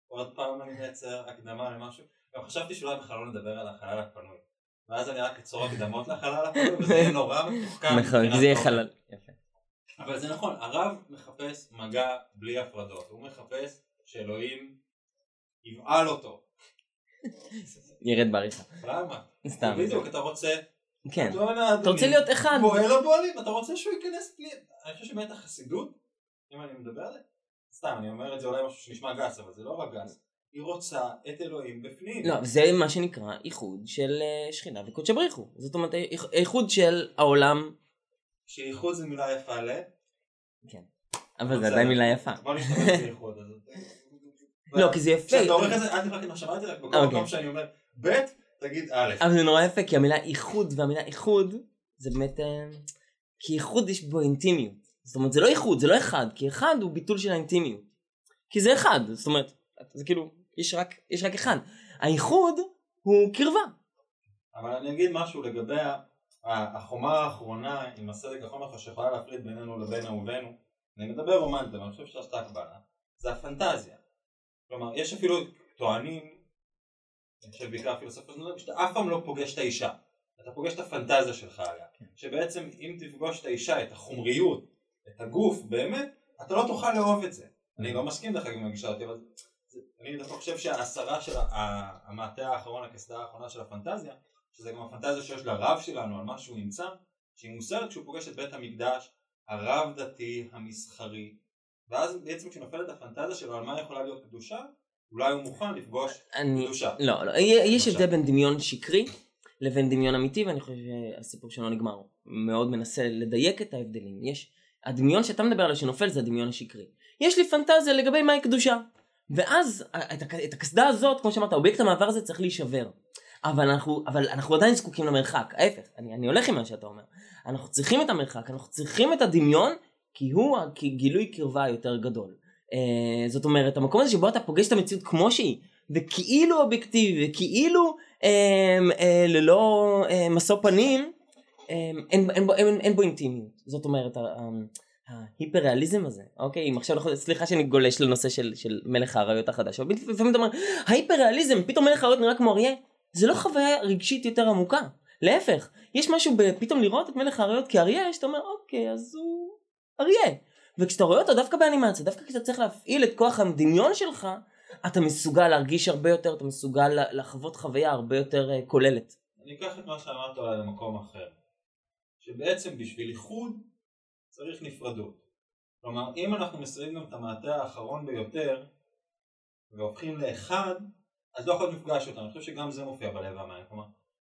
עוד פעם אני מייצר הקדמה למשהו. גם חשבתי שאולי בכלל לא נדבר על החלל הפנוי. ואז אני רק אצור הקדמות לחלל הפנוי, וזה יהיה נורא מתוחכם. נכון, זה יהיה חלל. אבל זה נכון, הרב מחפש מגע בלי הפרדות. הוא מחפש שאלוהים יבעל אותו. ירד בעריכה. למה? סתם. בדיוק, אתה רוצה... כן. אתה רוצה להיות אחד. פועל הבועלים, אתה רוצה שהוא ייכנס פנימה. אני חושב שבאמת החסידות, אם אני מדבר על זה, סתם, אני אומר את זה אולי משהו שנשמע גס, אבל זה לא רק גס. היא רוצה את אלוהים בפנים. לא, זה מה שנקרא איחוד של אה, שכינה וקודשא בריחו. זאת אומרת, איחוד של העולם. שאיחוד זה מילה יפה ל... כן. אבל זה עדיין מילה יפה. בוא נשתמש באיחוד. לא, כי זה יפה. כשאתה עורך את זה, אל תבקש מה שאמרתי, רק בכל אוקיי. מקום שאני אומר ב', תגיד א'. אבל זה נורא יפה, כי המילה איחוד והמילה איחוד, זה באמת... אה, כי איחוד יש בו אינטימיות. זאת אומרת, זה לא איחוד, זה לא אחד, כי אחד הוא ביטול של האינטימיות. כי זה אחד, זאת אומרת, זה כאילו, יש רק, יש רק אחד. האיחוד הוא קרבה. אבל אני אגיד משהו לגבי החומה האחרונה עם הסדק החומר שיכולה להפריד בינינו לבין אהובינו. אני מדבר רומנטי, אבל אני חושב סטק בנה. זה הפנטזיה. כלומר, יש אפילו טוענים, אני חושב בעיקר פילוסופיה, שאתה אף פעם לא פוגש את האישה. אתה פוגש את הפנטזיה שלך עליה. כן. שבעצם אם תפגוש את האישה, את החומריות, את הגוף, באמת, אתה לא תוכל לאהוב את זה. אני לא מסכים דרך אגב עם הגישה אותי, אבל אני דווקא חושב שההסרה של המעטה האחרון, הקסדה האחרונה של הפנטזיה, שזה גם הפנטזיה שיש לרב שלנו על מה שהוא נמצא, שהיא מוסרת כשהוא פוגש את בית המקדש הרב דתי המסחרי, ואז בעצם כשנופלת הפנטזיה שלו על מה יכולה להיות קדושה, אולי הוא מוכן לפגוש אני... קדושה. לא, לא, יש הבדל בין דמיון שקרי לבין דמיון אמיתי, ואני חושב שהסיפור שלו נגמר. מאוד מנסה לדייק את ההבדלים. יש, הדמיון שאתה מדבר עליו שנופל זה הדמיון השקרי. יש לי פנטזיה לגבי מהי קדושה. ואז את הקסדה הזאת, כמו שאמרת, אובייקט המעבר הזה צריך להישבר. אבל אנחנו, אבל אנחנו עדיין זקוקים למרחק, ההפך, אני, אני הולך עם מה שאתה אומר. אנחנו צריכים את המרחק, אנחנו צריכים את הדמיון, כי הוא גילוי קרבה יותר גדול. אה, זאת אומרת, המקום הזה שבו אתה פוגש את המציאות כמו שהיא, וכאילו אובייקטיבי, וכאילו אה, אה, ללא אה, משוא פנים, אה, אין, אין, אין, אין בו אינטימיות. זאת אומרת, אה, ההיפר ריאליזם הזה, אוקיי, אם עכשיו, אנחנו, סליחה שאני גולש לנושא של, של מלך האריות החדש, אבל לפעמים אתה אומר, ההיפר ריאליזם, פתאום מלך האריות נראה כמו אריה, זה לא חוויה רגשית יותר עמוקה, להפך, יש משהו בפתאום לראות את מלך האריות כאריה, שאתה אומר, אוקיי, אז הוא אריה, וכשאתה רואה אותו דווקא באנימציה, דווקא כשאתה צריך להפעיל את כוח הדמיון שלך, אתה מסוגל להרגיש הרבה יותר, אתה מסוגל לחוות חוויה הרבה יותר uh, כוללת. אני אקח את מה שאמרת למקום אחר, שבעצם בשביל איחוד צריך נפרדות. כלומר, אם אנחנו מסיימים גם את המעטה האחרון ביותר והופכים לאחד, אז לא יכול מפגש אותנו. אני חושב שגם זה מופיע בלב המים. כלומר,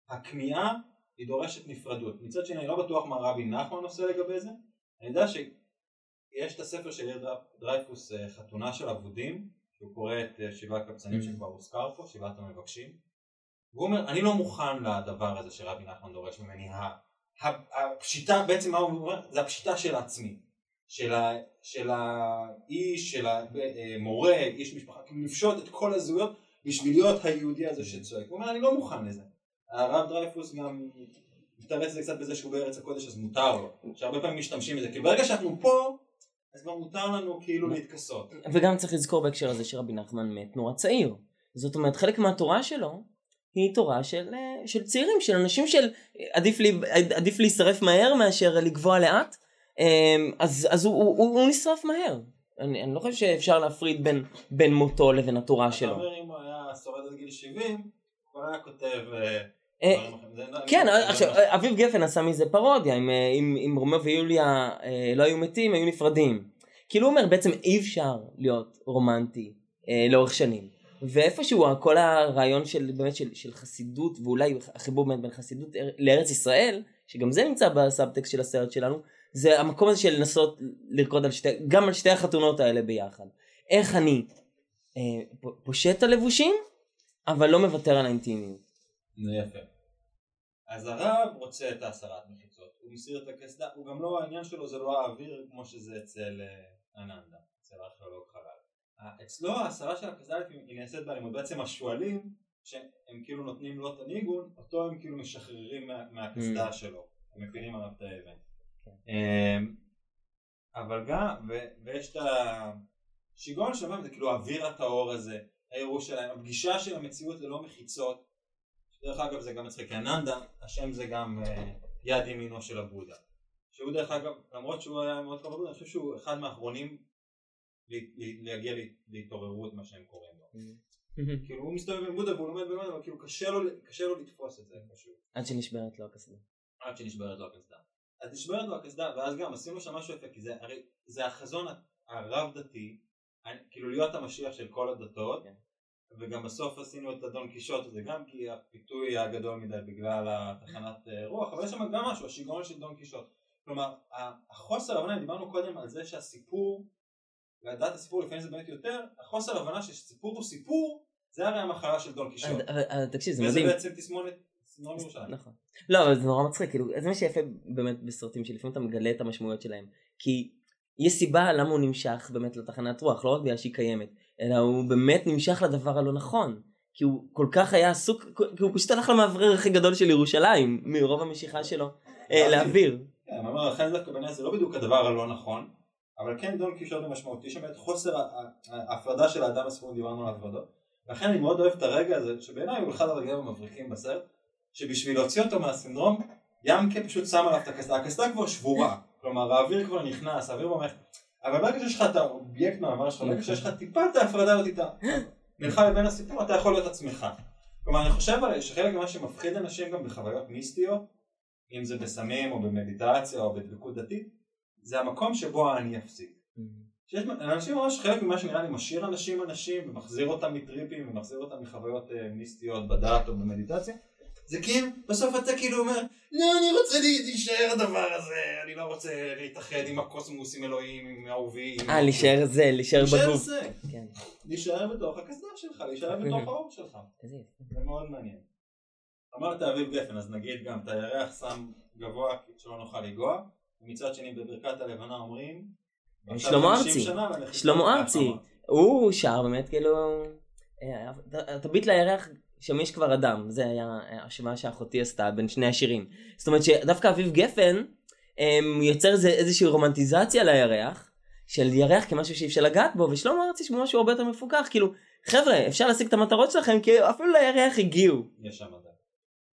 הכמיהה היא דורשת נפרדות. מצד שני, אני לא בטוח מה רבי נחמן עושה לגבי זה. אני יודע שיש את הספר של יאיר דרייפוס, אה, חתונה של אבודים, שהוא קורא את אה, שבעת הקבצנים mm. שכבר הוזכר פה, שבעת המבקשים. והוא אומר, אני לא מוכן לדבר הזה שרבי נחמן דורש ממני, הפשיטה, בעצם מה הוא אומר? זה הפשיטה של עצמי. של, ה, של האיש, של המורה, איש משפחה, כאילו לפשוט את כל הזהויות בשביל להיות היהודי הזה שצועק. הוא אומר אני לא מוכן לזה. הרב דרייפוס גם מתארץ קצת בזה שהוא בארץ הקודש אז מותר לו, שהרבה פעמים משתמשים בזה, כי ברגע שאנחנו פה אז כבר מותר לנו כאילו להתכסות. וגם צריך לזכור בהקשר הזה שרבי נחמן מת נורא צעיר. זאת אומרת חלק מהתורה שלו היא תורה של, אה, של צעירים, של אנשים של עדיף, לי, עדיף להישרף מהר מאשר לגווע לאט, אמ, אז, אז הוא, הוא, הוא, הוא נשרף מהר. אני, אני לא חושב שאפשר להפריד בין, בין מותו לבין התורה שלו. אם הוא היה שורד עד גיל 70, הוא היה כותב... אה, אה, לא- כן, עכשיו, אביב גפן עשה מזה פרודיה, אם רומאו ויוליה לא היו מתים, היו נפרדים. כאילו הוא אומר, בעצם אי אפשר להיות רומנטי לאורך שנים. ואיפשהו כל הרעיון של באמת של, של חסידות ואולי החיבור בין, בין חסידות לארץ ישראל שגם זה נמצא בסאבטקסט של הסרט שלנו זה המקום הזה של לנסות לרקוד על שתי, גם על שתי החתונות האלה ביחד איך אני אה, פושט את הלבושים אבל לא מוותר על האינטימיות. זה יפה. אז הרב רוצה את הסרת מחיצות, הוא מסיר את הקסדה, הוא גם לא, העניין שלו זה לא האוויר כמו שזה אצל אה, אננדה, אצל הארכיאולוג חלל. אצלו ההסרה של הקסדה היא נעשית באלימות, בעצם השועלים שהם כאילו נותנים לו את הניגון, אותו הם כאילו משחררים מהקסדה mm. שלו, הם מפינים עליו את האבן. כן. אמ, אבל גם, ויש את השיגעון שלהם, זה כאילו האוויר הטהור הזה, האירוש שלהם, הפגישה של המציאות ללא מחיצות, דרך אגב זה גם מצחיק, אננדה, השם זה גם אה, יד ימינו של הבודה. שהוא דרך אגב, למרות שהוא היה מאוד קרוב אני חושב שהוא אחד מהאחרונים להגיע להתעוררות מה שהם קוראים לו. Mm-hmm. כאילו הוא מסתובב עם בודה והוא לומד ולומד אבל כאילו קשה לו לתפוס את זה פשוט. עד שנשברת לו הקסדה. עד שנשברת לו הקסדה. אז נשברת לו הקסדה ואז גם עשינו שם משהו יפה כי זה הרי זה החזון הרב דתי כאילו להיות המשיח של כל הדתות כן. וגם בסוף עשינו את אדון קישוט זה גם כי הפיתוי היה גדול מדי בגלל התחנת אה, רוח אבל יש שם גם משהו השיגעון של דון קישוט כלומר החוסר הבנה דיברנו קודם על זה שהסיפור לדעת הסיפור לפעמים זה באמת יותר, החוסר הבנה שסיפור הוא סיפור, זה הרי המחלה של דון קישון. תקשיב, זה מדהים. וזה בעצם תסמונת. נכון. לא, אבל זה נורא מצחיק, כאילו, זה מה שיפה באמת בסרטים שלפעמים אתה מגלה את המשמעויות שלהם. כי יש סיבה למה הוא נמשך באמת לתחנת רוח, לא רק בגלל שהיא קיימת, אלא הוא באמת נמשך לדבר הלא נכון. כי הוא כל כך היה עסוק, כי הוא פשוט הלך למאוורר הכי גדול של ירושלים, מרוב המשיכה שלו אה, לאוויר. כן, אבל לכן דווקא בעיניי זה לא בדיוק הדבר הלא נכון. אבל כן דון קישוט הוא משמעותי שם את חוסר ההפרדה של האדם הספורי, דיברנו על הפרדות לכן אני מאוד אוהב את הרגע הזה שבעיניי הוא אחד הרגעים המבריקים בסרט שבשביל להוציא אותו מהסינדרום ימקה פשוט שם עליו את הקסדה, הקסדה כבר שבורה. כלומר האוויר כבר נכנס, האוויר במערכת אבל ברגע שיש לך את האובייקט מהעבר שלך, ברגע שיש לך טיפה את ההפרדה הזאת בינך לבין הסיפור אתה יכול להיות עצמך. כלומר אני חושב שחלק ממה שמפחיד אנשים גם בחוויות מיסטיות אם זה בסמים או במדיטציה או בדבקות דתית זה המקום שבו אני אפסיק. Mm-hmm. שיש אנשים ממש חלק ממה שנראה לי משאיר אנשים אנשים ומחזיר אותם מטריפים ומחזיר אותם מחוויות אה, מיסטיות בדת או במדיטציה זה כי בסוף אתה כאילו אומר לא אני רוצה להישאר הדבר הזה אני לא רוצה להתאחד עם הקוסמוס עם אלוהים עם אהובי אה להישאר זה להישאר בגוף. כן. להישאר בתוך הקסדה שלך להישאר בתוך האור שלך. זה מאוד מעניין. אמרת אביב גפן אז נגיד גם את הירח שם גבוה שלא נוכל לגוע ומצד שני בברכת הלבנה אומרים שלמה ארצי, שלמה ארצי, הוא שר באמת כאילו, אה, תביט לירח שם יש כבר אדם, זה היה השוואה שאחותי עשתה בין שני השירים. זאת אומרת שדווקא אביב גפן אמ, יוצר איזושהי רומנטיזציה לירח, של ירח כמשהו שאי אפשר לגעת בו, ושלמה ארצי שהוא משהו הרבה יותר מפוקח, כאילו, חבר'ה, אפשר להשיג את המטרות שלכם, כי אפילו לירח הגיעו. יש שם אדם.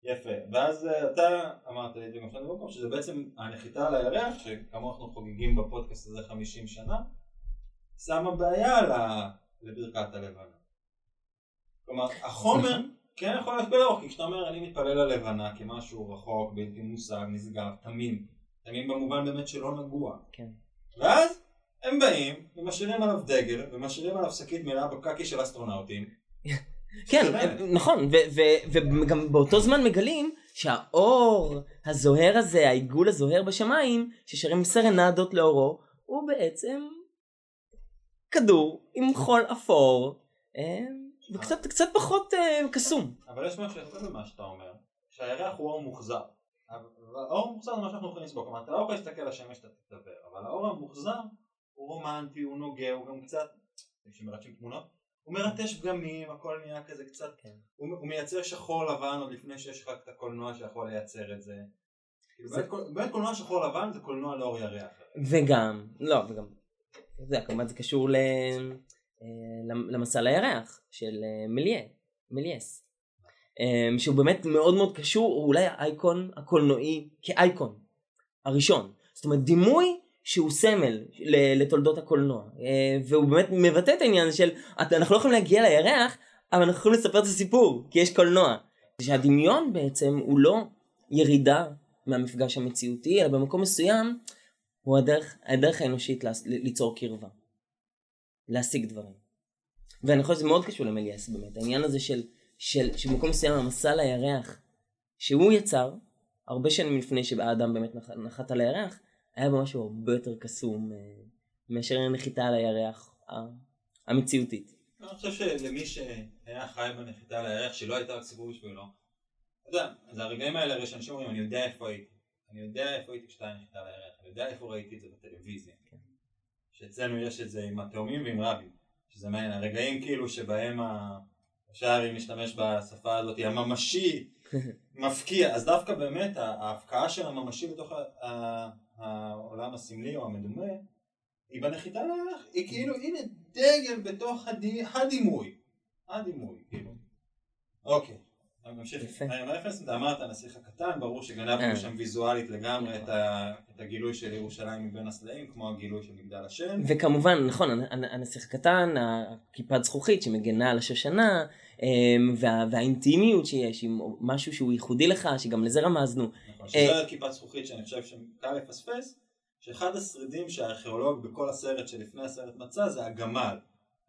יפה, ואז אה, אתה אמרת לי לפני במקום שזה בעצם הנחיתה על הירח, שכמו אנחנו חוגגים בפודקאסט הזה 50 שנה, שמה בעיה לברכת הלבנה. כלומר, החומר. כן יכול להשפיע לאורך, כי כשאתה אומר אני מתפלל ללבנה כמשהו רחוק, בלתי מושג, נשגב, תמים, תמים במובן באמת שלא נגוע. כן. ואז הם באים ומשאירים עליו דגל ומשאירים עליו שקית מלאה בקקי של אסטרונאוטים כן, נכון, וגם באותו זמן מגלים שהאור הזוהר הזה, העיגול הזוהר בשמיים, ששרים סרנדות לאורו, הוא בעצם כדור עם חול אפור, אה, וקצת קצת פחות אה, קסום. אבל יש משהו יפה במה שאתה אומר, שהירח הוא אור מוחזר. האור המוחזר זה מה שאנחנו יכולים לסבוק, כלומר אתה לא יכול להסתכל על השמש שאתה תדבר, אבל האור המוחזר הוא רומנטי, הוא נוגע, הוא גם קצת, כשמרצים תמונות, הוא מרטש פגמים, הכל נהיה כזה קצת, כן. הוא, הוא מייצר שחור לבן עוד לפני שיש לך את הקולנוע שיכול לייצר את זה. כאילו, זה... באמת קולנוע שחור לבן זה קולנוע לאור ירח. וגם, לא, וגם, זה כמובן זה קשור ל... אה, למסע לירח של אה, מליה, מליאס. אה, שהוא באמת מאוד מאוד קשור, הוא אולי האייקון הקולנועי כאייקון הראשון. זאת אומרת דימוי שהוא סמל לתולדות הקולנוע. והוא באמת מבטא את העניין של אנחנו לא יכולים להגיע לירח אבל אנחנו יכולים לספר את הסיפור כי יש קולנוע. שהדמיון בעצם הוא לא ירידה מהמפגש המציאותי אלא במקום מסוים הוא הדרך, הדרך האנושית ליצור קרבה. להשיג דברים. ואני חושב שזה מאוד קשור למליאס באמת, העניין הזה של, של, שבמקום מסוים המסע לירח שהוא יצר, הרבה שנים לפני שהאדם באמת נח, נחת על הירח, היה בו משהו הרבה יותר קסום אה, מאשר הנחיתה על הירח המציאותית. אני חושב שלמי שהיה חי בנחיתה על הירח שלא הייתה רק סיפור בשבילו, אתה יודע, זה הרגעים האלה הרי שאנשים אומרים אני יודע איפה הייתי, אני יודע איפה הייתי כשאתה נחיתה על הירח, אני יודע איפה ראיתי את זה בטלוויזיה. כן. שאצלנו יש את זה עם התאומים ועם רבין, שזה מעניין, הרגעים כאילו שבהם אפשר אם נשתמש בשפה הזאת, הממשי מפקיע, אז דווקא באמת ההפקעה של הממשי בתוך העולם הסמלי או המדומה היא בנחיתה לאח, היא כאילו הנה דגל בתוך הדימוי, הדימוי כאילו, אוקיי נמשיך, אתה אמרת הנסיך הקטן, ברור שגנבנו אה. שם ויזואלית לגמרי את הגילוי של ירושלים מבין הסלעים, כמו הגילוי של מגדל השם. וכמובן, נכון, הנסיך הקטן, הכיפת זכוכית שמגנה על השושנה, אמ, והאינטימיות שיש עם משהו שהוא ייחודי לך, שגם לזה רמזנו. נכון, שזה אה, כיפת זכוכית שאני חושב שקל לפספס, שאחד השרידים שהארכיאולוג בכל הסרט שלפני הסרט מצא זה הגמל.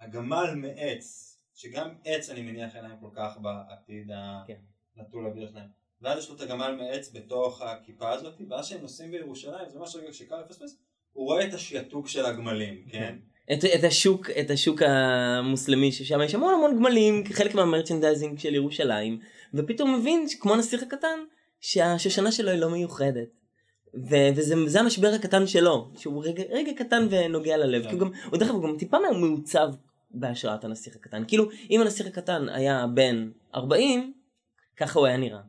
הגמל מעץ. שגם עץ אני מניח אין להם כל כך בעתיד כן. הנטול אוויר שלהם. ואז יש לו את הגמל מעץ בתוך הכיפה הזאת, ואז שהם נוסעים בירושלים, זה ממש רגע שקל לפספס, הוא רואה את השעתוק של הגמלים, כן? את, את השוק, את השוק המוסלמי ששם יש המון המון גמלים כחלק מה merchandising של ירושלים, ופתאום מבין, כמו הנסיך הקטן, שהשושנה שלו היא לא מיוחדת. ו- וזה המשבר הקטן שלו, שהוא רגע, רגע קטן ונוגע ללב, כן. כי הוא גם, הוא דרך אגב, הוא גם טיפה מעוצב בהשראת הנסיך הקטן. כאילו, אם הנסיך הקטן היה בן 40, ככה הוא היה נראה.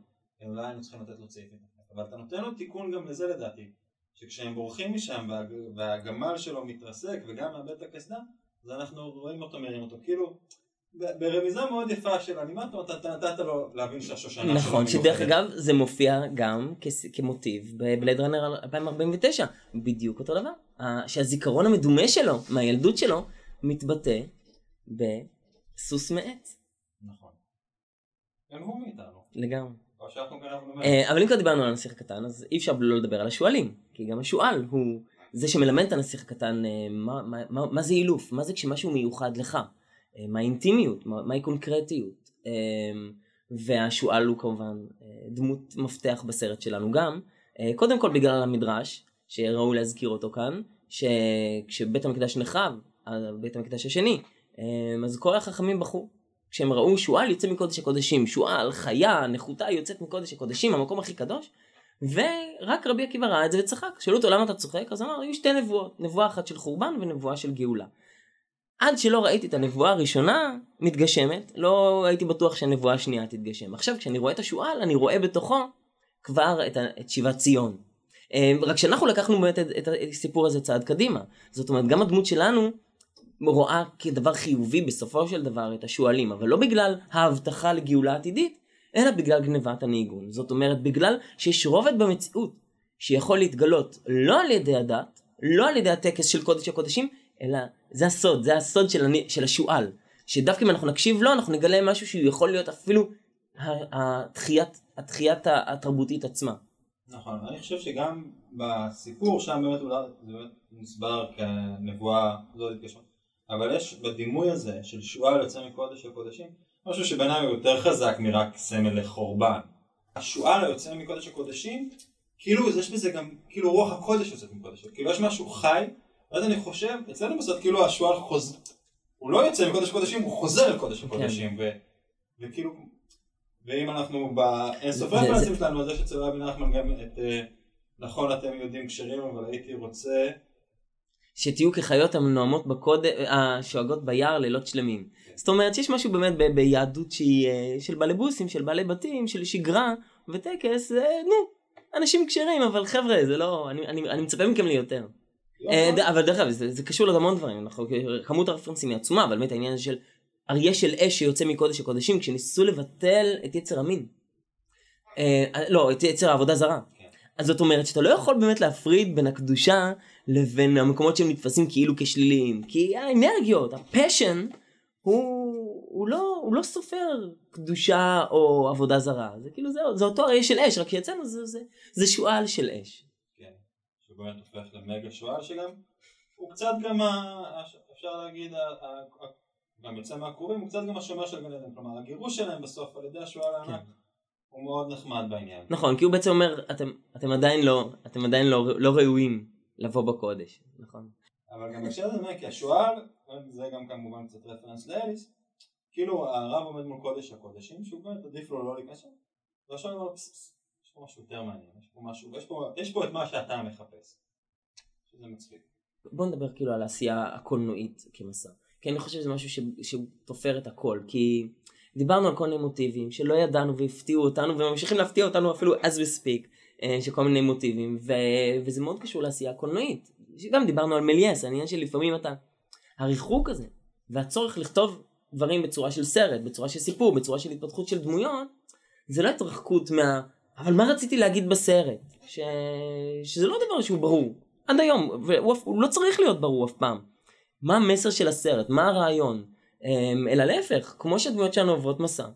אולי היינו צריכים לתת לו צעיפים. אבל אתה נותן לו תיקון גם לזה לדעתי. שכשהם בורחים משם והג... והגמל שלו מתרסק וגם מאבד את הקסדה, אז אנחנו רואים אותו מרים אותו. כאילו, ברמיזה מאוד יפה של אנימטור, אתה נתת לו להבין שהשושנה שלו נכון, שדרך אגב זה מופיע גם כמוטיב בבלד ראנר 2049, בדיוק אותו דבר. שהזיכרון המדומה שלו, מהילדות שלו, מתבטא בסוס מעץ. נכון. גם הוא מאיתנו. לגמרי. אה, אבל אם כבר דיברנו על הנסיך הקטן, אז אי אפשר לא לדבר על השועלים. כי גם השועל הוא זה שמלמד את הנסיך הקטן אה, מה, מה, מה, מה זה אילוף, מה זה כשמשהו מיוחד לך, אה, מה האינטימיות, מה, מהי קונקרטיות. והשועל הוא כמובן דמות מפתח בסרט שלנו גם. קודם כל בגלל המדרש, שראוי להזכיר אותו כאן, שכשבית המקדש נחרב, בית המקדש השני, אז כל החכמים בכו. כשהם ראו שועל יוצא מקודש הקודשים, שועל, חיה, נחותה יוצאת מקודש הקודשים, המקום הכי קדוש, ורק רבי עקיבא ראה את זה וצחק. שאלו אותו למה אתה צוחק? אז אמר, היו שתי נבואות, נבואה אחת של חורבן ונבואה של גאולה. עד שלא ראיתי את הנבואה הראשונה מתגשמת, לא הייתי בטוח שהנבואה השנייה תתגשם. עכשיו כשאני רואה את השועל, אני רואה בתוכו כבר את, את שיבת ציון. אמ, רק שאנחנו לקחנו באמת את, את הסיפור הזה צעד קדימה. זאת אומרת, גם הדמות שלנו רואה כדבר חיובי בסופו של דבר את השועלים, אבל לא בגלל ההבטחה לגאולה עתידית, אלא בגלל גנבת הניגון. זאת אומרת, בגלל שיש רובד במציאות שיכול להתגלות לא על ידי הדת, לא על ידי הטקס של קודש הקודשים, אלא זה הסוד, זה הסוד של, אני, של השועל. שדווקא אם אנחנו נקשיב לו, אנחנו נגלה משהו שהוא יכול להיות אפילו התחיית, התחיית התרבותית עצמה. נכון, אני חושב שגם בסיפור שם באמת אולי זה באמת מוסבר כנבואה, זאת התקשרות. אבל יש בדימוי הזה של שועל יוצא מקודש הקודשים משהו שבעיניי הוא יותר חזק מרק סמל לחורבן. השועל היוצא מקודש הקודשים, כאילו יש בזה גם, כאילו רוח הקודש יוצאת מקודש, כאילו יש משהו חי, ואז אני חושב, אצלנו בסוף כאילו השועל חוזר, הוא לא יוצא מקודש הקודשים, הוא חוזר אל קודש הקודשים, כן. ו, וכאילו, ואם אנחנו רפרנסים זה- שלנו, אז יש אצל רבי נחמן גם את, אה, נכון אתם יודעים כשרים, אבל הייתי רוצה, שתהיו כחיות הנועמות בקודש, השואגות ביער לילות שלמים. זאת אומרת שיש משהו באמת ב- ביהדות שהיא אה, של בעלי בוסים, של בעלי בתים, של שגרה וטקס, זה נו, אנשים כשרים, אבל חבר'ה, זה לא, אני, אני, אני מצפה מכם ליותר. אה, ד- אבל דרך אגב, זה, זה קשור לעוד המון דברים, אנחנו, כמות הרפרנסים היא עצומה, אבל באמת העניין הזה של אריה של אש שיוצא מקודש הקודשים, כשניסו לבטל את יצר המין. אה, לא, את יצר העבודה זרה. כן. אז זאת אומרת שאתה לא יכול באמת להפריד בין הקדושה לבין המקומות שהם נתפסים כאילו כשליליים. כי האנרגיות, הפשן, הוא, הוא, לא, הוא לא סופר קדושה או עבודה זרה. זה כאילו זה, זה אותו אריה של אש, רק שאצלנו זה, זה, זה שועל של אש. כן, שהוא באמת הופך למגה שועל שגם, הוא קצת גם, אפשר להגיד, גם יוצא מהקרובים, הוא קצת גם השומר של גן עדן, כלומר הגירוש שלהם בסוף על ידי השועל הענק, הוא מאוד נחמד בעניין. נכון, כי הוא בעצם אומר, אתם, אתם עדיין לא, אתם עדיין לא, לא ראויים לבוא בקודש. נכון. אבל גם בהקשר לזה, כי השועל, זה גם כמובן קצת רפרנס לאליס, כאילו הרב עומד מול קודש הקודשים, שהוא באמת עדיף לו לא להיכנס והשועל אומר, יש פה משהו יותר מעניין, יש פה משהו, יש פה, יש פה את מה שאתה מחפש. שזה מצחיק. בוא נדבר כאילו על העשייה הקולנועית כמסע. כי אני חושב שזה משהו ש... שהוא תופר את הכל. כי דיברנו על כל מיני מוטיבים שלא ידענו והפתיעו אותנו וממשיכים להפתיע אותנו אפילו as we speak, אה, של כל מיני מוטיבים, ו... וזה מאוד קשור לעשייה הקולנועית. גם דיברנו על מליאס, העניין שלפעמים אתה, הריחוק הזה, והצורך לכתוב דברים בצורה של סרט, בצורה של סיפור, בצורה של התפתחות של דמויות, זה לא התרחקות מה... אבל מה רציתי להגיד בסרט? ש... שזה לא דבר שהוא ברור. עד היום, והוא הוא לא צריך להיות ברור אף פעם. מה המסר של הסרט? מה הרעיון? אמ, אלא להפך, כמו שהדמויות שלנו עוברות מסע.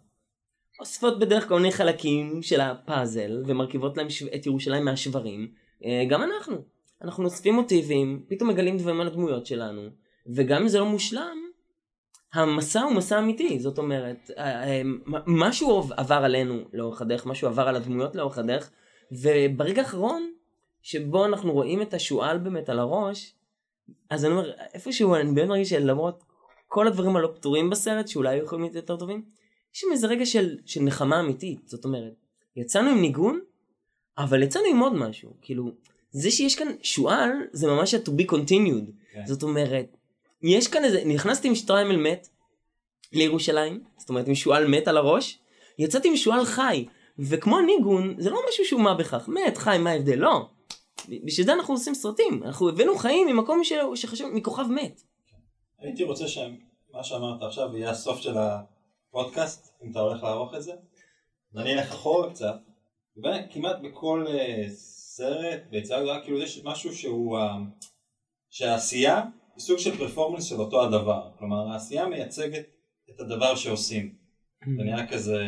אוספות בדרך כל מיני חלקים של הפאזל ומרכיבות להם שו- את ירושלים מהשברים. אה, גם אנחנו. אנחנו אוספים מוטיבים, פתאום מגלים דברים על הדמויות שלנו, וגם אם זה לא מושלם, המסע הוא מסע אמיתי, זאת אומרת, אה, אה, משהו עבר עלינו לאורך הדרך, משהו עבר על הדמויות לאורך הדרך, וברגע האחרון, שבו אנחנו רואים את השועל באמת על הראש, אז אני אומר, איפשהו אני באמת מרגיש שלמרות כל הדברים הלא פתורים בסרט, שאולי היו יכולים להיות יותר טובים, יש שם איזה רגע של, של נחמה אמיתית, זאת אומרת, יצאנו עם ניגון, אבל יצאנו עם עוד משהו, כאילו, זה שיש כאן שועל, זה ממש ה-to be continued, כן. זאת אומרת, יש כאן איזה, נכנסתי עם שטריימל מת לירושלים, זאת אומרת עם שועל מת על הראש, יצאתי עם שועל חי, וכמו הניגון, זה לא משהו שהוא מה בכך, מת, חי, מה ההבדל? לא. בשביל זה אנחנו עושים סרטים, אנחנו הבאנו חיים ממקום ש... שחשוב, מכוכב מת. הייתי רוצה שמה שאמרת עכשיו יהיה הסוף של הפודקאסט, אם אתה הולך לערוך את זה. אז אני אלך אחורה קצת. כמעט בכל אה, סרט, ביציאה גדולה, כאילו יש משהו שהוא, אה, שהעשייה היא סוג של performance של אותו הדבר. כלומר, העשייה מייצגת את הדבר שעושים. זה נראה כזה,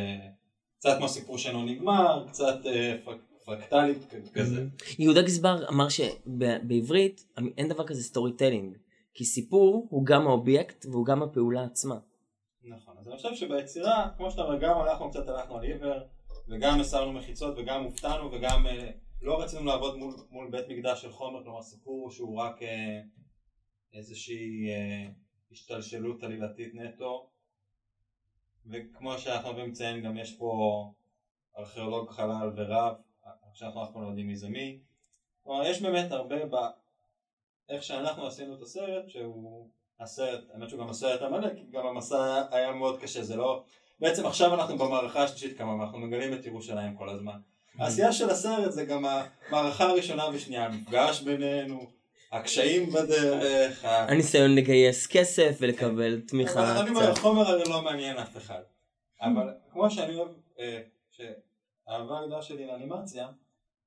קצת כמו סיפור שאינו נגמר, קצת אה, פרק- פרקטלי כזה. יהודה גזבר אמר שבעברית אין דבר כזה storytelling, כי סיפור הוא גם האובייקט והוא גם הפעולה עצמה. נכון, אז אני חושב שביצירה, כמו שאתה אומר, גם אנחנו קצת הלכנו על עיוור, וגם הסרנו מחיצות, וגם הופתענו, וגם אה, לא רצינו לעבוד מול, מול בית מקדש של חומר, כלומר סיפור שהוא רק אה, איזושהי אה, השתלשלות עלילתית נטו, וכמו שאנחנו אוהבים לציין, גם יש פה ארכיאולוג חלל ורב, שאנחנו אף פעם לא יודעים מי זה מי, כלומר יש באמת הרבה. איך שאנחנו עשינו את הסרט, שהוא הסרט, האמת שהוא גם הסרט המלא, כי גם המסע היה מאוד קשה, זה לא... בעצם עכשיו אנחנו במערכה השלישית כמה, אנחנו מגלים את ירושלים כל הזמן. העשייה של הסרט זה גם המערכה הראשונה והשנייה, המפגש בינינו, הקשיים בדרך, הניסיון לגייס כסף ולקבל תמיכה אבל אני אומר. החומר הרי לא מעניין אף אחד. אבל כמו שאני אוהב, אה, שהאהבה הגדולה שלי לאנימציה,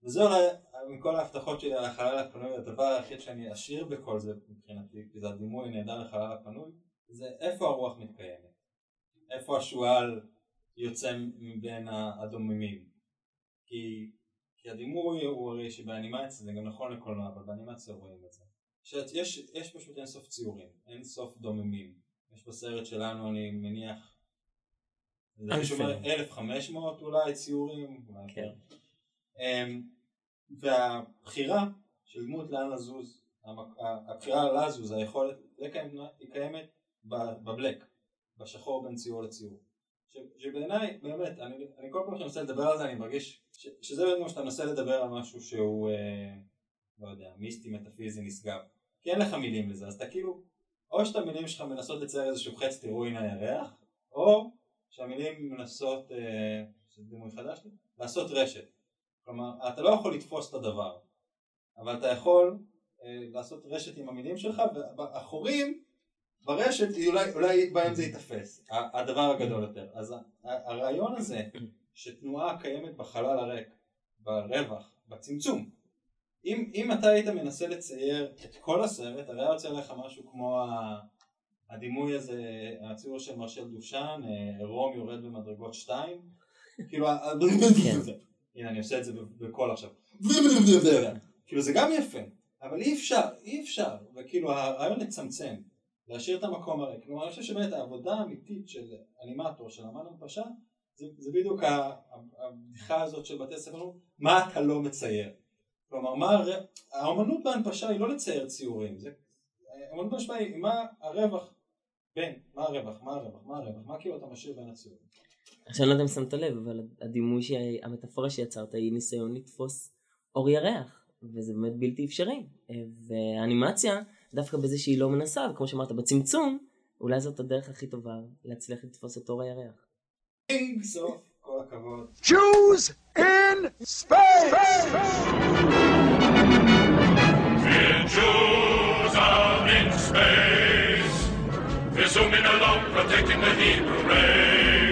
וזה אולי מכל ההבטחות שלי על החלל הפנוי, הדבר היחיד שאני אשאיר בכל זה מבחינתי, כי זה הדימוי הנהדר לחלל הפנוי, זה איפה הרוח מתקיימת. איפה השועל יוצא מבין הדוממים. כי, כי הדימוי הוא הרי שבאנימציה, זה גם נכון לקולנוע, אבל באנימציה רואים את זה. שיש יש פשוט אין סוף ציורים, אין סוף דוממים. יש בסרט שלנו, אני מניח, זה אלפי. מישהו אומר 1,500 אולי ציורים, אולי כן. יותר. והבחירה של דמות לאן לזוז, הבחירה לזוז, היכולת היא קיימת בבלק, בשחור בין ציור לציור. שבעיניי, באמת, אני, אני כל פעם שאני מנסה לדבר על זה, אני מרגיש ש, שזה באמת כמו שאתה מנסה לדבר על משהו שהוא, אה, לא יודע, מיסטי, מטאפיזי, נשגב. כי אין לך מילים לזה, אז אתה כאילו, או שהמילים שלך מנסות לצייר איזשהו חץ, תראו הנה הירח, או שהמילים מנסות, אה, שזה דימוי חדש לי, לעשות רשת. כלומר, אתה לא יכול לתפוס את הדבר, אבל אתה יכול אה, לעשות רשת עם המילים שלך, והחורים ברשת, אולי, אולי בהם זה ייתפס, הדבר הגדול יותר. אז הרעיון הזה, שתנועה קיימת בחלל הריק, ברווח, בצמצום, אם, אם אתה היית מנסה לצייר את כל הסרט, הרי היה יוצא לך משהו כמו הדימוי הזה, הציור של מרשל דושן, אה, רום יורד במדרגות שתיים, כאילו, כן. הנה אני עושה את זה בקול עכשיו, כאילו זה גם יפה, אבל אי אפשר, אי אפשר, וכאילו הרעיון לצמצם, להשאיר את המקום הריק, כלומר אני חושב שבאמת העבודה האמיתית של אנימטור, של אמן הנפשה, זה, זה בדיוק הבדיחה הזאת של בתי ספר, מה אתה לא מצייר, כלומר מה, האמנות בהנפשה היא לא לצייר ציורים, זה, האמנות בהנפשה היא מה הרווח בין, מה הרווח, מה הרווח, מה הרווח, מה כאילו אתה משאיר בין הציורים. עכשיו אני לא יודע אם שמת לב, אבל הדימוי, שהיא, המטאפורה שיצרת היא ניסיון לתפוס אור ירח, וזה באמת בלתי אפשרי. והאנימציה, דווקא בזה שהיא לא מנסה, וכמו שאמרת, בצמצום, אולי זאת הדרך הכי טובה להצליח לתפוס את אור הירח. כל הכבוד. In space! We're protecting the Hebrew race.